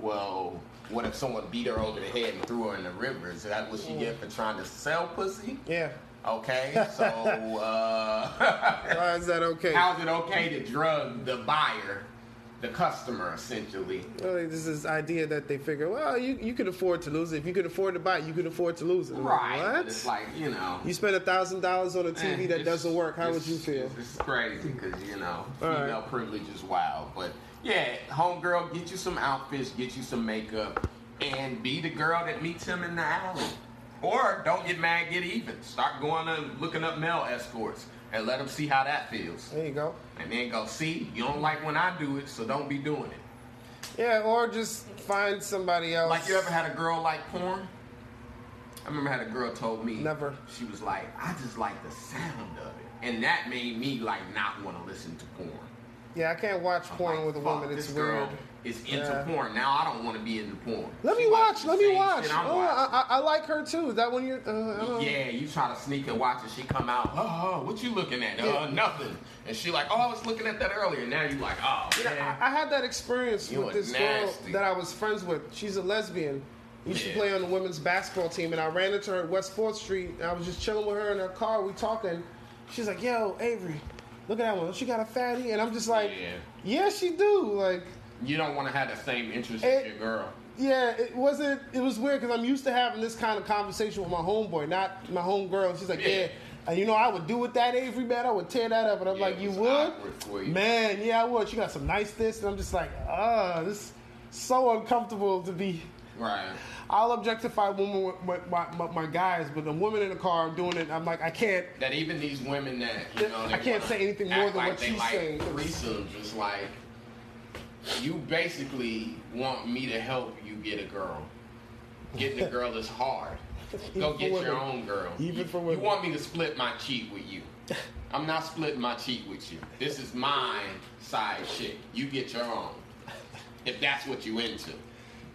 well, what if someone beat her over the head and threw her in the river? Is that what she get for trying to sell pussy? Yeah. Okay, [laughs] so uh, [laughs] Why is that okay? how's it okay to drug the buyer, the customer, essentially? Really, this is idea that they figure, well, you, you could afford to lose it. If you can afford to buy it, you can afford to lose it. I'm Right. but What? It's like, you know. you spend a thousand dollars on a TV that doesn't work. How would you feel? It's, crazy because you know All right. female privilege is wild. But yeah, homegirl, get you some outfits, get you some makeup, and be the girl that meets him in the alley. Or don't get mad, get even. Start going and looking up male escorts and let them see how that feels. There you go. And then go, see, you don't like when I do it, so don't be doing it. Yeah, or just find somebody else. Like you ever had a girl like porn? I remember I had a girl told me Never. She was like, I just like the sound of it, and that made me like not want to listen to porn. Yeah, I can't watch I'm porn like, with a woman. It's weird. girl is into Yeah. porn. Now I don't want to be into porn. Let She me watch. Let me watch. Oh. I, I, like her too. Is that when you're? Uh, know. Yeah, you try to sneak and watch it. She come out, oh, what you looking at? Uh, nothing. And she like, oh, I was looking at that earlier. Now you like, oh, You know, man. I, I had that experience You with this nasty. girl that I was friends with. She's a lesbian. Used to Yeah. play on the women's basketball team, and I ran into her at West Fourth Street. And I was just chilling with her in her car. We talking. She's like, "Yo, Avery, look at that one. She got a fatty." And I'm just like, Yeah. "Yeah, she do." Like, you don't want to have the same interest Eh, as your girl. Yeah, it wasn't. It was weird because I'm used to having this kind of conversation with my homeboy, not my homegirl. She's like, Yeah. yeah. And you know, I would do with that Avery man. I would tear that up, and I'm Yeah, like, you would, for you. man. Yeah, I would. She got some nice this, and I'm just like, ah, this so uncomfortable to be. Right. I'll objectify women with, with my, my, my guys, but the woman in the car I'm doing it, I'm like, I can't. That even these women that you know, they I can't say anything more than like what she's like saying. Threesomes, it's like you basically want me to help you get a girl. Getting a girl is hard. [laughs] Go get your own girl. Even you, for you want me to split my cheat with you. [laughs] I'm not splitting my cheat with you. This is my side shit. You get your own. If that's what you into.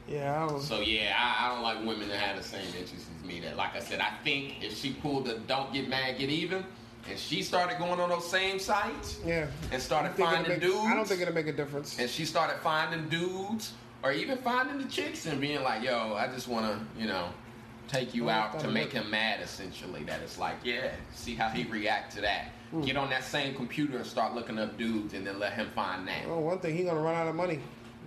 Yeah, I don't. So yeah, I, I don't like women that have the same interests as me. That, like I said, I think if she pulled the "Don't Get Mad, Get Even," and she started going on those same sites yeah. and started I think it'll finding make- dudes, I don't think it'll make a difference. and she started finding dudes, or even finding the chicks and being like, "Yo, I just want to, you know, take you Well, out to make him mad." Essentially, that it's like, yeah, see how he react to that. Hmm. Get on that same computer and start looking up dudes, and then let him find that. Oh, one thing, he gonna run out of money.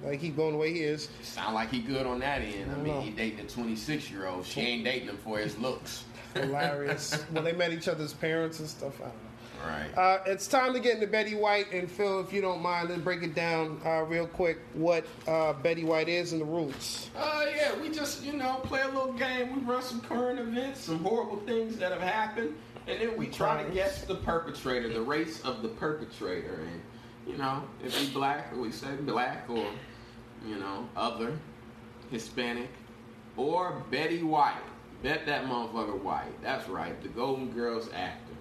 Like keep going the way he is. Sound like he good on that end. I I mean, know. he dating a 26 year old. She ain't dating him for his looks. Hilarious. well, they met each other's parents and stuff. I don't know. Right. Uh, it's time to get into Betty White and Phil, if you don't mind, let's break it down uh, real quick. What uh, Betty White is and the rules. Uh, yeah, we just, you know, play a little game. We run some current events, some horrible things that have happened, and then we try to guess the perpetrator, the race of the perpetrator. And, you know, if he black, we say black, or, you know, other, Hispanic, or Betty White. Bet that motherfucker white. That's right, the Golden Girls actor,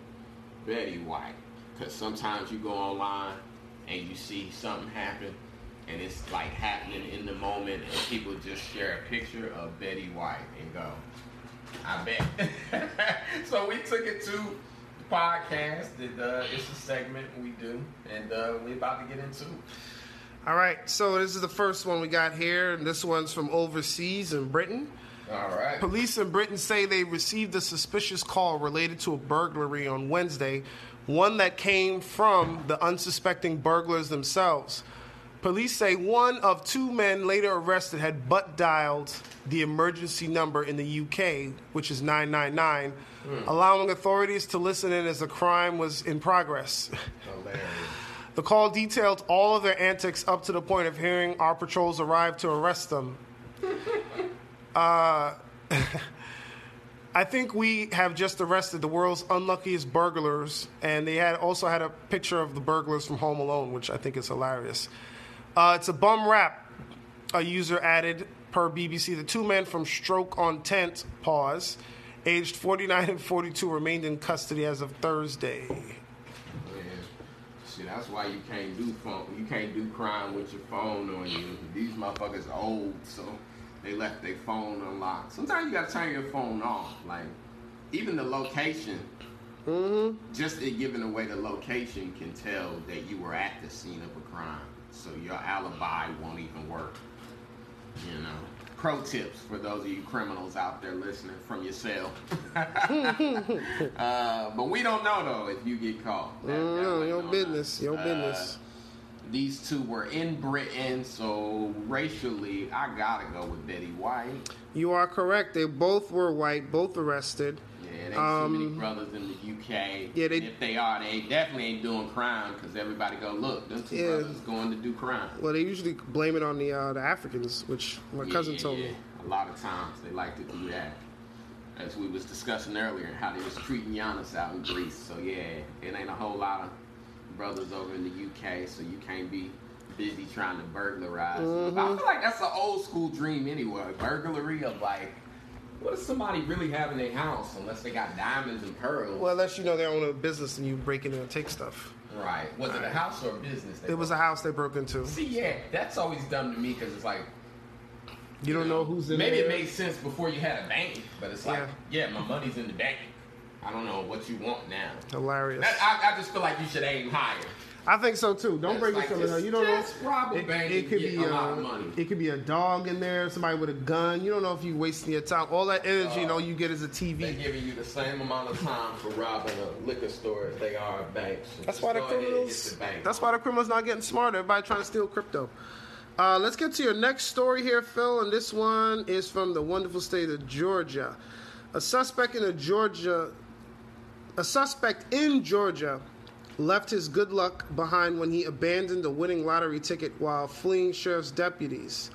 Betty White. Because sometimes you go online and you see something happen, and it's like happening in the moment, and people just share a picture of Betty White and go, I bet. [laughs] so we took it to the podcast. That, uh, it's a segment we do, and uh, we about to get into. All right, so this is the first one we got here, and this one's from overseas in Britain. All right. Police in Britain say they received a suspicious call related to a burglary on Wednesday, one that came from the unsuspecting burglars themselves. Police say one of two men later arrested had butt dialed the emergency number in the UK, which is 999, hmm. allowing authorities to listen in as the crime was in progress. Hilarious. The call detailed all of their antics up to the point of hearing our patrols arrive to arrest them. [laughs] uh, [laughs] I think we have just arrested the world's unluckiest burglars, and they had also had a picture of the burglars from Home Alone, which I think is hilarious. Uh, it's a bum rap, a user added per BBC. The two men from Stoke-on-Trent, pause, aged 49 and 42, remained in custody as of Thursday. See, that's why you can't do phone. You can't do crime with your phone on you. These motherfuckers old, so they left their phone unlocked. Sometimes you gotta turn your phone off. Like, even the location. Just it giving away the location can tell that you were at the scene of a crime, so your alibi won't even work. You know. Pro tips for those of you criminals out there listening from your cell. [laughs] uh, but we don't know though if you get caught. That- that Mm, way your on business, us. your Uh, business. These two were in Britain, so racially, I gotta go with Betty White. You are correct. They both were white, both arrested. Yeah, there ain't so many Um, brothers in the UK. yeah, they- if they are, they definitely ain't doing crime because everybody go look. Them two Yeah. brothers going to do crime. Well, they usually blame it on the uh, the Africans, which my cousin Yeah, told yeah. me. A lot of times they like to do that. As we was discussing earlier, how they was treating Giannis out in Greece. So yeah, it ain't a whole lot of brothers over in the UK, so you can't be busy trying to burglarize. Mm-hmm. I feel like that's an old school dream anyway. Burglary of like, what does somebody really have in their house unless they got diamonds and pearls? Well, unless you know they own a business and you break in and take stuff. right. Was it a house or a business? It was a house they broke into. See, yeah, that's always dumb to me because it's like You don't know who's in Maybe there. it made sense before you had a bank, but it's like, yeah, my money's in the bank. I don't know what you want now. Hilarious. That, I, I just feel like you should aim higher. I think so too. Don't break like, into something. just- You don't know. rob a It, it could be a lot uh, of money. It could be a dog in there. Somebody with a gun. You don't know if you're wasting your time. All that energy, you know, you get as a TV. They're giving you the same amount of time for robbing a liquor store as they are a bank. So That's why the go ahead and criminals. the bank. That's why the criminals not getting smarter. Everybody trying to steal crypto. Uh, let's get to your next story here, Phil, and this one is from the wonderful state of Georgia. A suspect in a Georgia, a suspect in Georgia, left his good luck behind when he abandoned a winning lottery ticket while fleeing sheriff's deputies.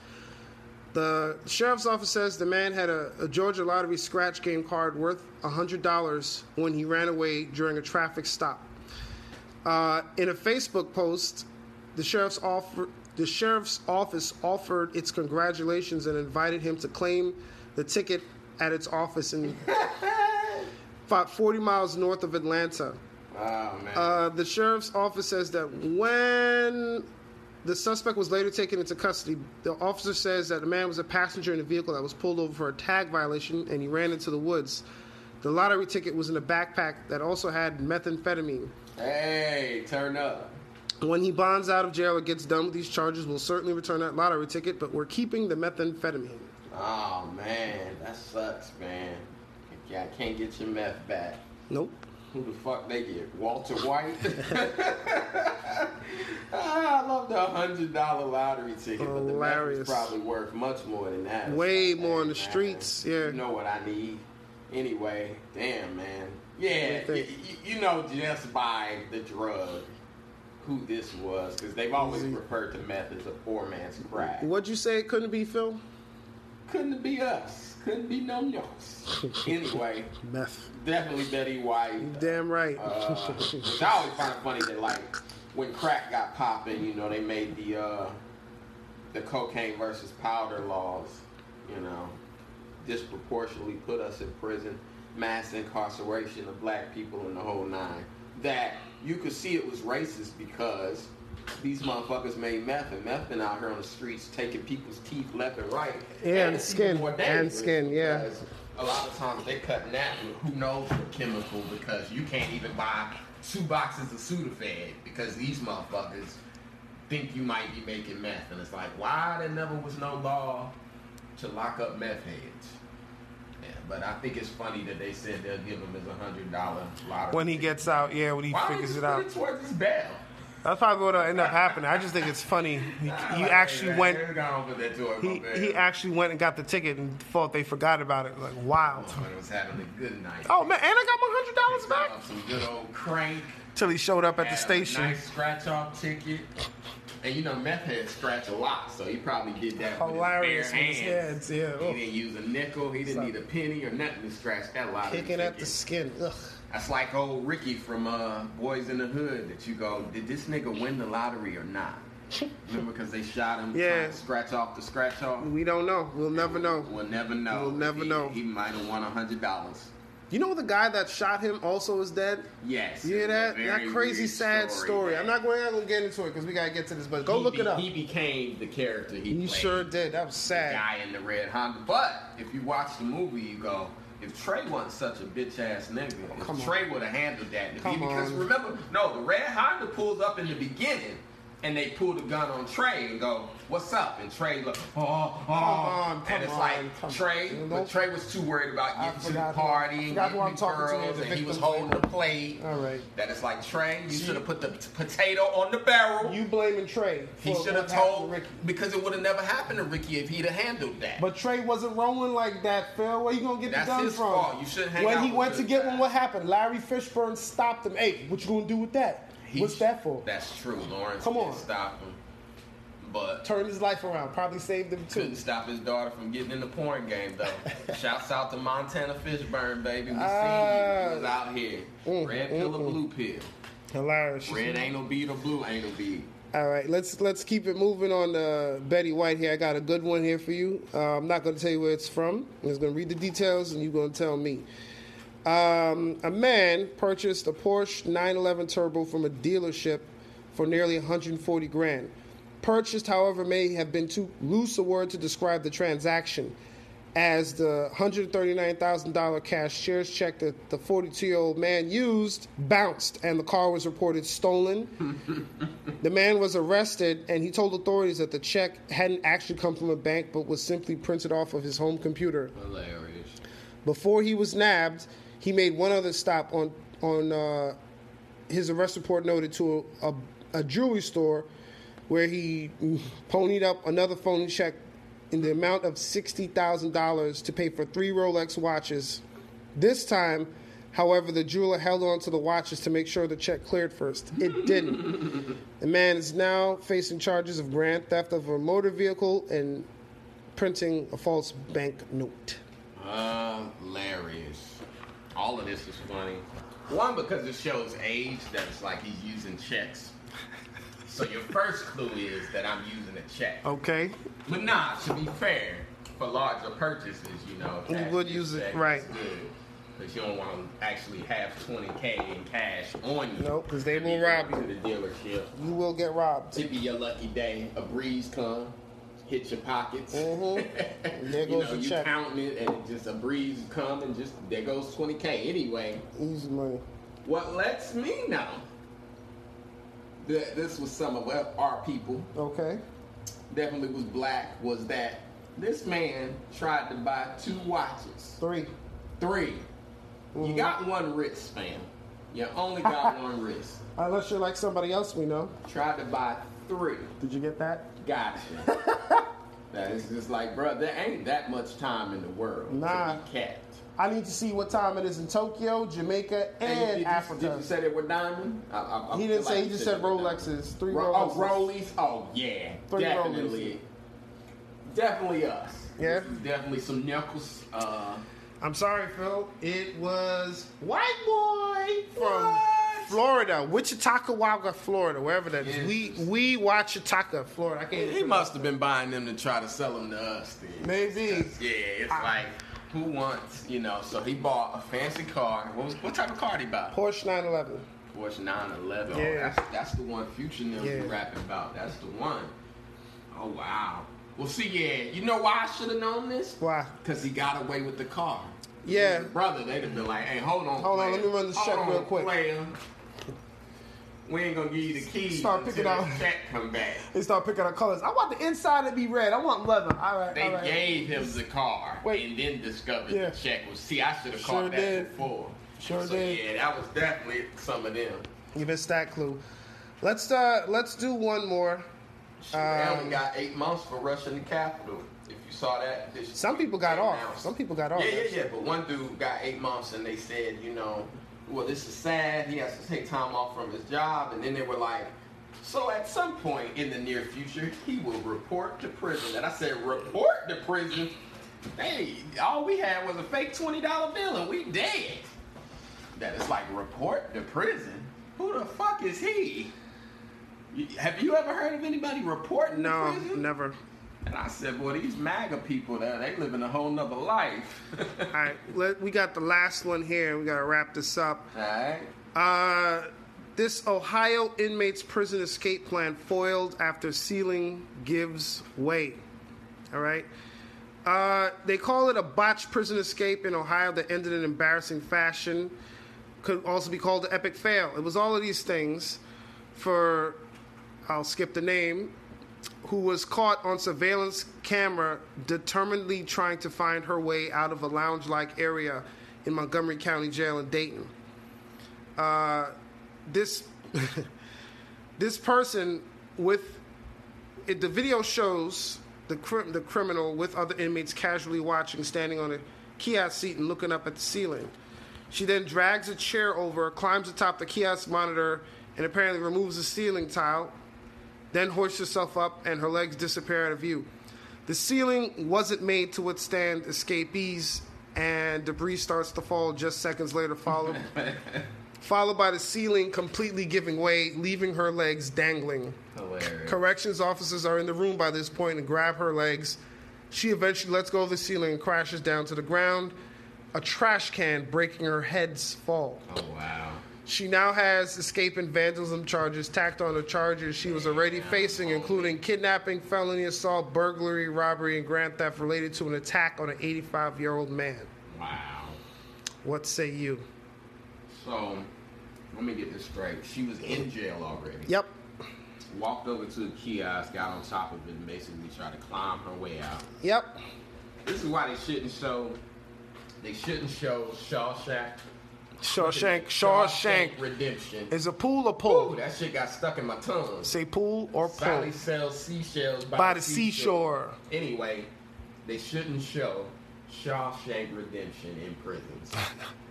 The sheriff's office says the man had a, a Georgia lottery scratch game card worth $100 when he ran away during a traffic stop. Uh, in a Facebook post, the sheriff's offer, the sheriff's office offered its congratulations and invited him to claim the ticket at its office in about 40 miles north of Atlanta. Oh man. Uh, the sheriff's office says that when the suspect was later taken into custody, the officer says that the man was a passenger in a vehicle that was pulled over for a tag violation and he ran into the woods. The lottery ticket was in a backpack that also had methamphetamine. hey, turn up. When he bonds out of jail or gets done with these charges, we'll certainly return that lottery ticket, but we're keeping the methamphetamine. Oh man, that sucks, man. Yeah, I can't get your meth back. Nope. Who the fuck they get? Walter White? [laughs] [laughs] Ah, I love the hundred dollar lottery ticket, but the meth Hilarious. is probably worth much more than that. Way more in the streets, yeah. You know what I need. Anyway, damn man. Yeah, you y- y- you know just by the drug who this was, because they've always referred to meth as a poor man's crack. What'd you say it couldn't be, Phil? Couldn't be us? Couldn't be no us. [laughs] anyway, Meth. definitely Betty White. Damn right. Uh, I always find it funny that like when crack got popping, you know, they made the uh, the cocaine versus powder laws, you know, disproportionately put us in prison, mass incarceration of black people in the whole nine. That you could see it was racist because these motherfuckers made meth and meth been out here on the streets taking people's teeth left and right. Yeah, and it's skin. And skin, yeah. A lot of times they cutting that with who knows what chemical because you can't even buy two boxes of Sudafed because these motherfuckers think you might be making meth. And it's like, why there never was no law to lock up meth heads? Yeah, but I think it's funny that they said they'll give him his hundred dollar lottery. when he gets out, yeah, when he why don't figures just it out. put it towards his bail? That's probably what'll end up happening. I just think it's funny. He, he actually went. man, go on with that towards He he actually went and got the ticket and thought they forgot about it. Like wild. Motherfucker oh, was having a good night. Oh man, and I got my hundred dollars back. Some good old crank. Till he showed up at the station. Nice scratch off ticket. And you know, meth heads scratch a lot, so he probably did that Hilarious with his his bare hands. hands, yeah. He Oh. didn't use a nickel. He didn't need a penny or nothing to scratch that lot. Kicking at the skin. Ugh. That's like old Ricky from uh, Boyz n the Hood. That you go, did this nigga win the lottery or not? [laughs] Remember, because they shot him Yeah. to scratch off the scratch off. We don't know. We'll never know. We'll never know. We'll never He- know. He might have won a hundred dollars. You know the guy that shot him also is dead. Yes. You hear that? That crazy sad story. man. I'm not going to get into it because we gotta get to this. But go He look be- it up. He became the character he, He played. sure did. That was the sad. guy in the red Honda. But if you watch the movie, you go, if Trey wasn't such a bitch ass nigga, if. Trey would have handled that. Because remember, no, the red Honda pulls up in the beginning. And they pull the gun on Trey and go, "What's up?" And Trey look, "Oh, oh." on, come and it's like come Trey, on. but Trey was too worried about getting to the party and getting the girls, and he was holding the plate. All right. That it's like Trey, you should have put the potato on the barrel. You blaming Trey? He should have what happened to told Ricky. because it would have never happened to Ricky if he'd have handled that. But Trey wasn't rolling like that, Phil. Where you gonna get That's the gun his from? fault. You shouldn't hang when he went to get one, what happened? Larry Fishburne stopped him. Hey, what you gonna do with that? He- What's that for? That's true. Lawrence Come on. stop him, but Turned his life around. Probably saved him too. couldn't stop his daughter from getting in the porn game though. [laughs] Shouts out to Montana Fishburne, baby. We Ah. seen you. You was out here. Mm, Red mm, pill or mm. blue pill? Hilarious. Red anal bead or blue ain't no bead? All right, let's let's keep it moving on uh, Betty White here. I got a good one here for you. Uh, I'm not going to tell you where it's from. I'm just going to read the details, and you're going to tell me. Um, a man purchased a Porsche 911 Turbo from a dealership for nearly 140 grand. Purchased, however, may have been too loose a word to describe the transaction, as the $139,000 cashier's check that the 42 year old man used bounced, and the car was reported stolen. [laughs] The man was arrested and he told authorities that the check hadn't actually come from a bank but was simply printed off of his home computer. Hilarious. Before he was nabbed, he made one other stop on on uh, his arrest report noted to a, a, a jewelry store where he ponied up another phony check in the amount of $60,000 to pay for three Rolex watches. This time, however, the jeweler held on to the watches to make sure the check cleared first. It didn't. [laughs] the man is now facing charges of grand theft of a motor vehicle and printing a false bank note. Hilarious. All of this is funny. One, because it shows age that it's like he's using checks. So your first clue is that I'm using a check. Okay. But nah, to be fair, for larger purchases, you know, You would use it, right. Good. Because you don't want to actually have 20K in cash on you. Nope, because they will you rob To you. the dealership. You will get robbed. It be your lucky day. A breeze come, hit your pockets. Mhm. [laughs] There you goes know, you check. counting it, and just a breeze come, and just there goes 20k. Anyway, Easy money. what lets me know that this was some of our people, Okay. definitely was black, was that this man tried to buy two watches, Three. 3 You Mhm. got one wrist, fam. You only got [laughs] one wrist. Unless you're like somebody else we know. Tried to buy three. Did you get that? Gotcha. [laughs] that is just like, bro, there ain't that much time in the world Nah. to be kept. I need to see what time it is in Tokyo, Jamaica, Hey, and did you, Africa. Did you say they were diamond? I, I, he didn't like say. He just said Rolexes. Three Ro- Rolexes. Oh, Rollies. Oh yeah, Three definitely, definitely us. Yeah. Definitely some knuckles. Uh, I'm sorry, Phil. It was white boy from What? Florida, Wichita, Florida, wherever that is. Yes. We we Wichita, Florida. I can't. He must have been buying them to try to sell them to us. Then. Maybe. yeah, it's I- like who wants, you know? So he bought a fancy car. What was what type of car did he buy? Porsche 911. Porsche 911. Yeah. Oh, that's, that's the one Future News Yeah. rapping about. That's the one. Oh wow. Well, see, yeah, you know why I should have known this? Why? Because he got away with the car. Yeah. Brother, they'd have been like, hey, hold on, Hold on, let me run the check real quick." player. We ain't gonna give you the keys Start picking the out- check come back. They start picking out colors. I want the inside to be red. I want leather. All right. They all right. gave him the car Wait. and then discovered Yeah. the check was. See, I should have Sure caught that did. before. Sure so, did. Yeah, that was definitely some of them. You missed that clue. Let's uh let's do one more. They Um, only got eight months for rushing the Capitol. If you saw that, this Some people got off. Some people got off. Yeah, yeah, yeah. But one dude got eight months, and they said, you know, well, this is sad. He has to take time off from his job, and then they were like, so at some point in the near future, he will report to prison. And I said, report to prison. Hey, all we had was a fake twenty dollar bill, and we dead. That is like report to prison. Who the fuck is he? Have you ever heard of anybody reporting to No, never. And I said, boy, these MAGA people, there, they living a whole nother life. [laughs] All right, let, we got the last one here. We got to wrap this up. All right. Uh, this Ohio inmate's prison escape plan foiled after ceiling gives way. All right. Uh, they call it a botched prison escape in Ohio that ended in embarrassing fashion. Could also be called an epic fail. It was all of these things for, I'll skip the name, who was caught on surveillance camera determinedly trying to find her way out of a lounge like area in Montgomery County Jail in Dayton. Uh, this [laughs] this person with it, the video shows the the criminal with other inmates casually watching, standing on a kiosk seat and looking up at the ceiling. She then drags a chair over, climbs atop the kiosk monitor, and apparently removes the ceiling tile. Then hoists herself up, and her legs disappear out of view. The ceiling wasn't made to withstand escapees, and debris starts to fall just seconds later, followed [laughs] followed by the ceiling completely giving way, leaving her legs dangling. Hilarious. Corrections officers are in the room by this point and grab her legs. She eventually lets go of the ceiling and crashes down to the ground. A trash can breaking her head's fall. Oh, wow. She now has escape and vandalism charges tacked on the charges she was already facing, including kidnapping, felony assault, burglary, robbery, and grand theft related to an attack on an 85 year old man. Wow. What say you? So, let me get this straight. She was in jail already. Yep. Walked over to the kiosk, got on top of it, and basically tried to climb her way out. Yep. This is why they shouldn't show. They shouldn't show Shawshank Shawshank, Shawshank. Redemption. Is a pool or Ooh, that shit got stuck in my tongue. Say pool or pull. Sally sells seashells by, By the seashore. Anyway, they shouldn't show Shawshank Redemption in prisons.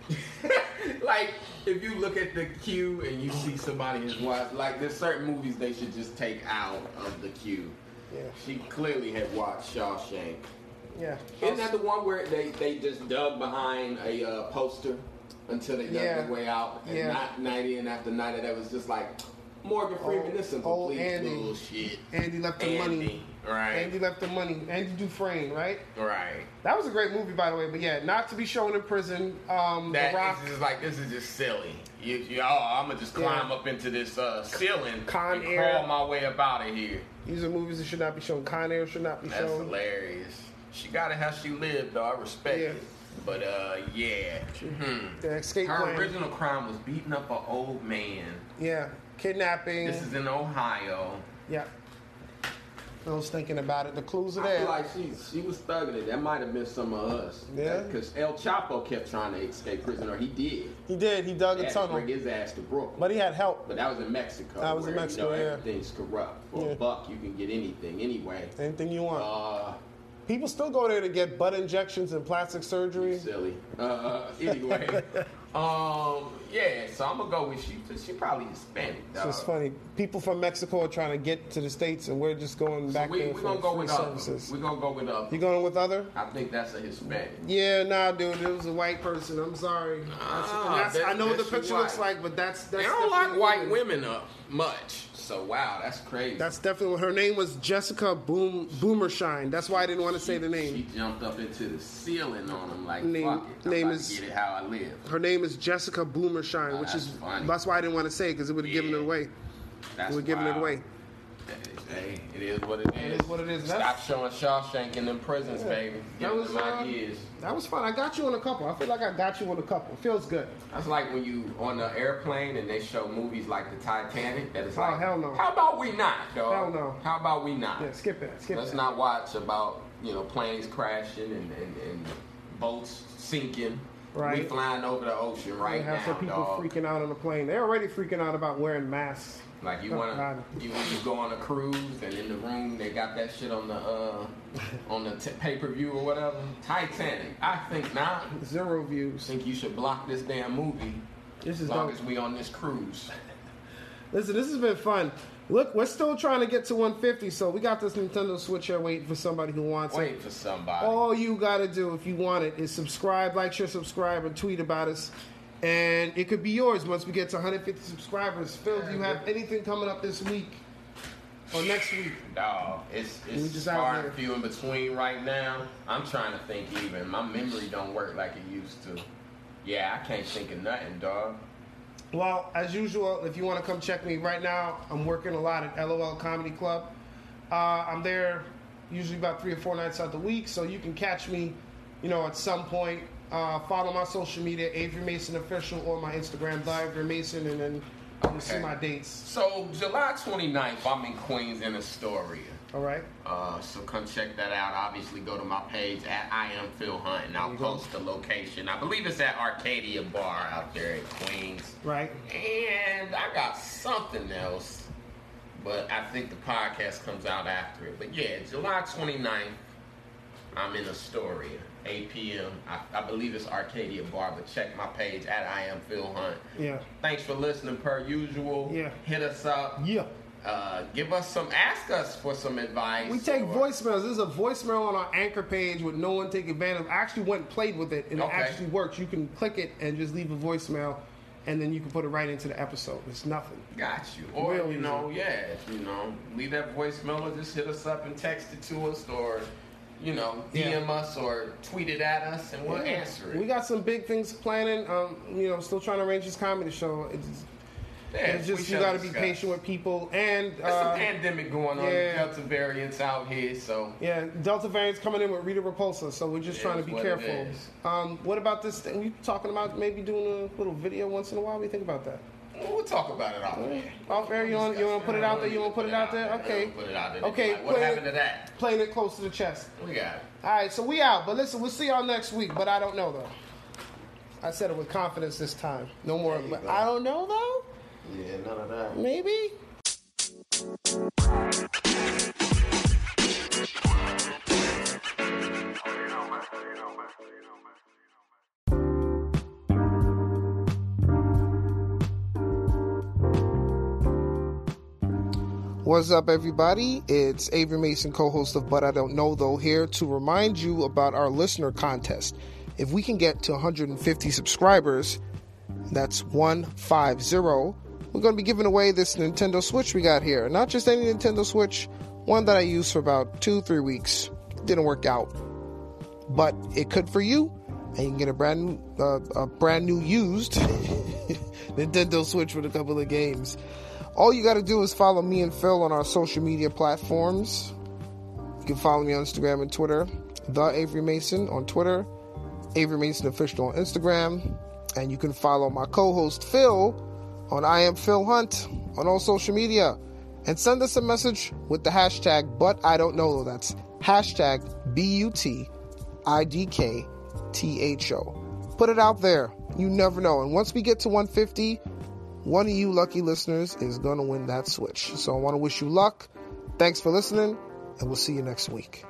[laughs] like, if you look at the queue and you see somebody is watched, like, there's certain movies they should just take out of the queue. Yeah. She clearly had watched Shawshank. Yeah. Isn't that the one where they, they just dug behind a uh, poster until they dug Yeah. their way out? And Yeah. not night in after night, that was just like Morgan Freeman. this is old complete Andy. bullshit. Andy left the money. Andy, right? Andy left the money. Andy Dufresne, right? Right. That was a great movie, by the way. But yeah, not to be shown in prison. Um, That the Rock. is just like this is just silly. You, you, oh, I'm gonna just climb Yeah. up into this uh, ceiling Con and Air. crawl my way up out of here. These are movies that should not be shown. Con Air should not be That's shown. That's hilarious. She got it how she lived, though. I respect Yeah. it. But uh, yeah. Hmm. The escape Her plan. original crime was beating up an old man. Yeah, kidnapping. This is in Ohio. yeah. I was thinking about it. The clues are there. I feel like she she was thugging it. That might have been some of us. Yeah. Because El Chapo kept trying to escape prison, or he did. he did. He dug He a had to tunnel, bring his ass to Brooklyn. but he had help. But that was in Mexico. That was in Mexico, You know, yeah. everything's corrupt. For Yeah. a buck, you can get anything anyway. Anything you want. Uh, People still go there to get butt injections and plastic surgery. silly. Uh, anyway, [laughs] um, yeah. So I'm gonna go with she. She probably Hispanic. It's Dog. just funny. People from Mexico are trying to get to the states, and we're just going So back we there we for gonna go with other. services. We're gonna go with other. You going with other? I think that's a Hispanic. Yeah, nah, dude. It was a white person. I'm sorry. That's, Ah, and that's, I know what the picture white. looks like, but that's that's. They don't like white women up much. So wow, that's crazy. That's definitely her name was Jessica Boom Boomershine. That's why I didn't want to say the name. She jumped up into the ceiling on him like Name- fuck it. Name is- get it how I live. Her name is Jessica Boomershine, Oh, which is funny. that's why I didn't want to say it because it would have given it away. That's It would have given it away. Hey, it is what it is. It is what it is. Stop showing Shawshank in them prisons, baby. Give That was, them uh, ideas. That was fun. I got you on a couple. I feel like I got you on a couple. It feels good. That's like when you on the airplane and they show movies like the Titanic. That is Oh, like, hell no. How about we not, dog? Hell no. How about we not? Yeah, skip it. Skip Let's it. not watch about you know planes crashing and, and, and boats sinking. Right. We flying over the ocean right We have now, some people dog. freaking out on the plane. They're already freaking out about wearing masks. Like you wanna, you when you go on a cruise and in the room they got that shit on the uh on the t- pay per view or whatever. Titanic. I think not. Zero views. think you should block this damn movie This as is long dope. as we on this cruise. Listen, this has been fun. Look, we're still trying to get to 150, so we got this Nintendo Switch here waiting for somebody who wants it. Wait for somebody. All you gotta do if you want it is subscribe, like, share, subscribe, and tweet about us. And it could be yours once we get to 150 subscribers. Phil, do you have anything coming up this week or next week? Dog, it's We it's just out far here. and few in between right now. I'm trying to think even. My memory don't work like it used to. Yeah, I can't think of nothing, dog. Well, as usual, if you want to come check me right now, I'm working a lot at LOL Comedy Club. Uh, I'm there usually about three or four nights out the week, so you can catch me, you know, at some point. Uh, follow my social media, Avery Mason Official, or my Instagram, The Avery Mason, and then you'll see my dates. So July 29th, I'm in Queens in Astoria. All right? Uh, so come check that out. Obviously, go to my page at I am Phil Hunt, and I'll you go. post the location. I believe it's at Arcadia Bar out there in Queens. Right? And I got something else, but I think the podcast comes out after it. But yeah, July 29th, I'm in Astoria, 8 p.m. I, I believe it's Arcadia Bar, but check my page at I am Phil Hunt. Yeah. Thanks for listening, per usual. Yeah. Hit us up. Yeah. Uh, give us some, ask us for some advice. We take or- voicemails. There's a voicemail on our anchor page with no one take advantage of. I actually went and played with it, and Okay. it actually works. You can click it and just leave a voicemail, and then you can put it right into the episode. It's nothing. Got you. Or, Real you know, yeah, you know, leave that voicemail or just hit us up and text it to us or, you know, DM us or tweet it at us and we'll Yeah. answer it. We got some big things planning. Um, you know, still trying to arrange this comedy show. It's, yeah, it's just you got to be patient with people, and There's a uh, pandemic going on, yeah. Delta variants out here, so yeah, Delta variant's coming in with Rita Repulsa, so we're just It trying to be what careful. Um, what about this thing? We talking about maybe doing a little video once in a while. We think about that? We'll talk about it off air. Off air, you want you want to put it out there? You want to put it out there? Okay. Put it out there. Okay, Like, what happened it. to that? Playing it close to the chest. We got it. All right, so we out. But listen, we'll see y'all next week. But I don't know though. I said it with confidence this time. No more. There. I don't know though. Yeah, none of that. Maybe. What's up, everybody? It's Avery Mason, co host of But I Don't Know Though, here to remind you about our listener contest. If we can get to 150 subscribers, that's 150, we're going to be giving away this Nintendo Switch we got here. Not just any Nintendo Switch, one that I used for about two, three weeks. Didn't work out. But it could for you, and you can get a brand new, uh, a brand new used [laughs] Nintendo Switch with a couple of games. All you got to do is follow me and Phil on our social media platforms. You can follow me on Instagram and Twitter, The Avery Mason on Twitter, Avery Mason Official on Instagram, and you can follow my co host Phil on I Am Phil Hunt on all social media. And send us a message with the hashtag, but I don't know. That's hashtag B U T I D K T H O. Put it out there. You never know. And once we get to 150, one of you lucky listeners is going to win that Switch. So I want to wish you luck. Thanks for listening, and we'll see you next week.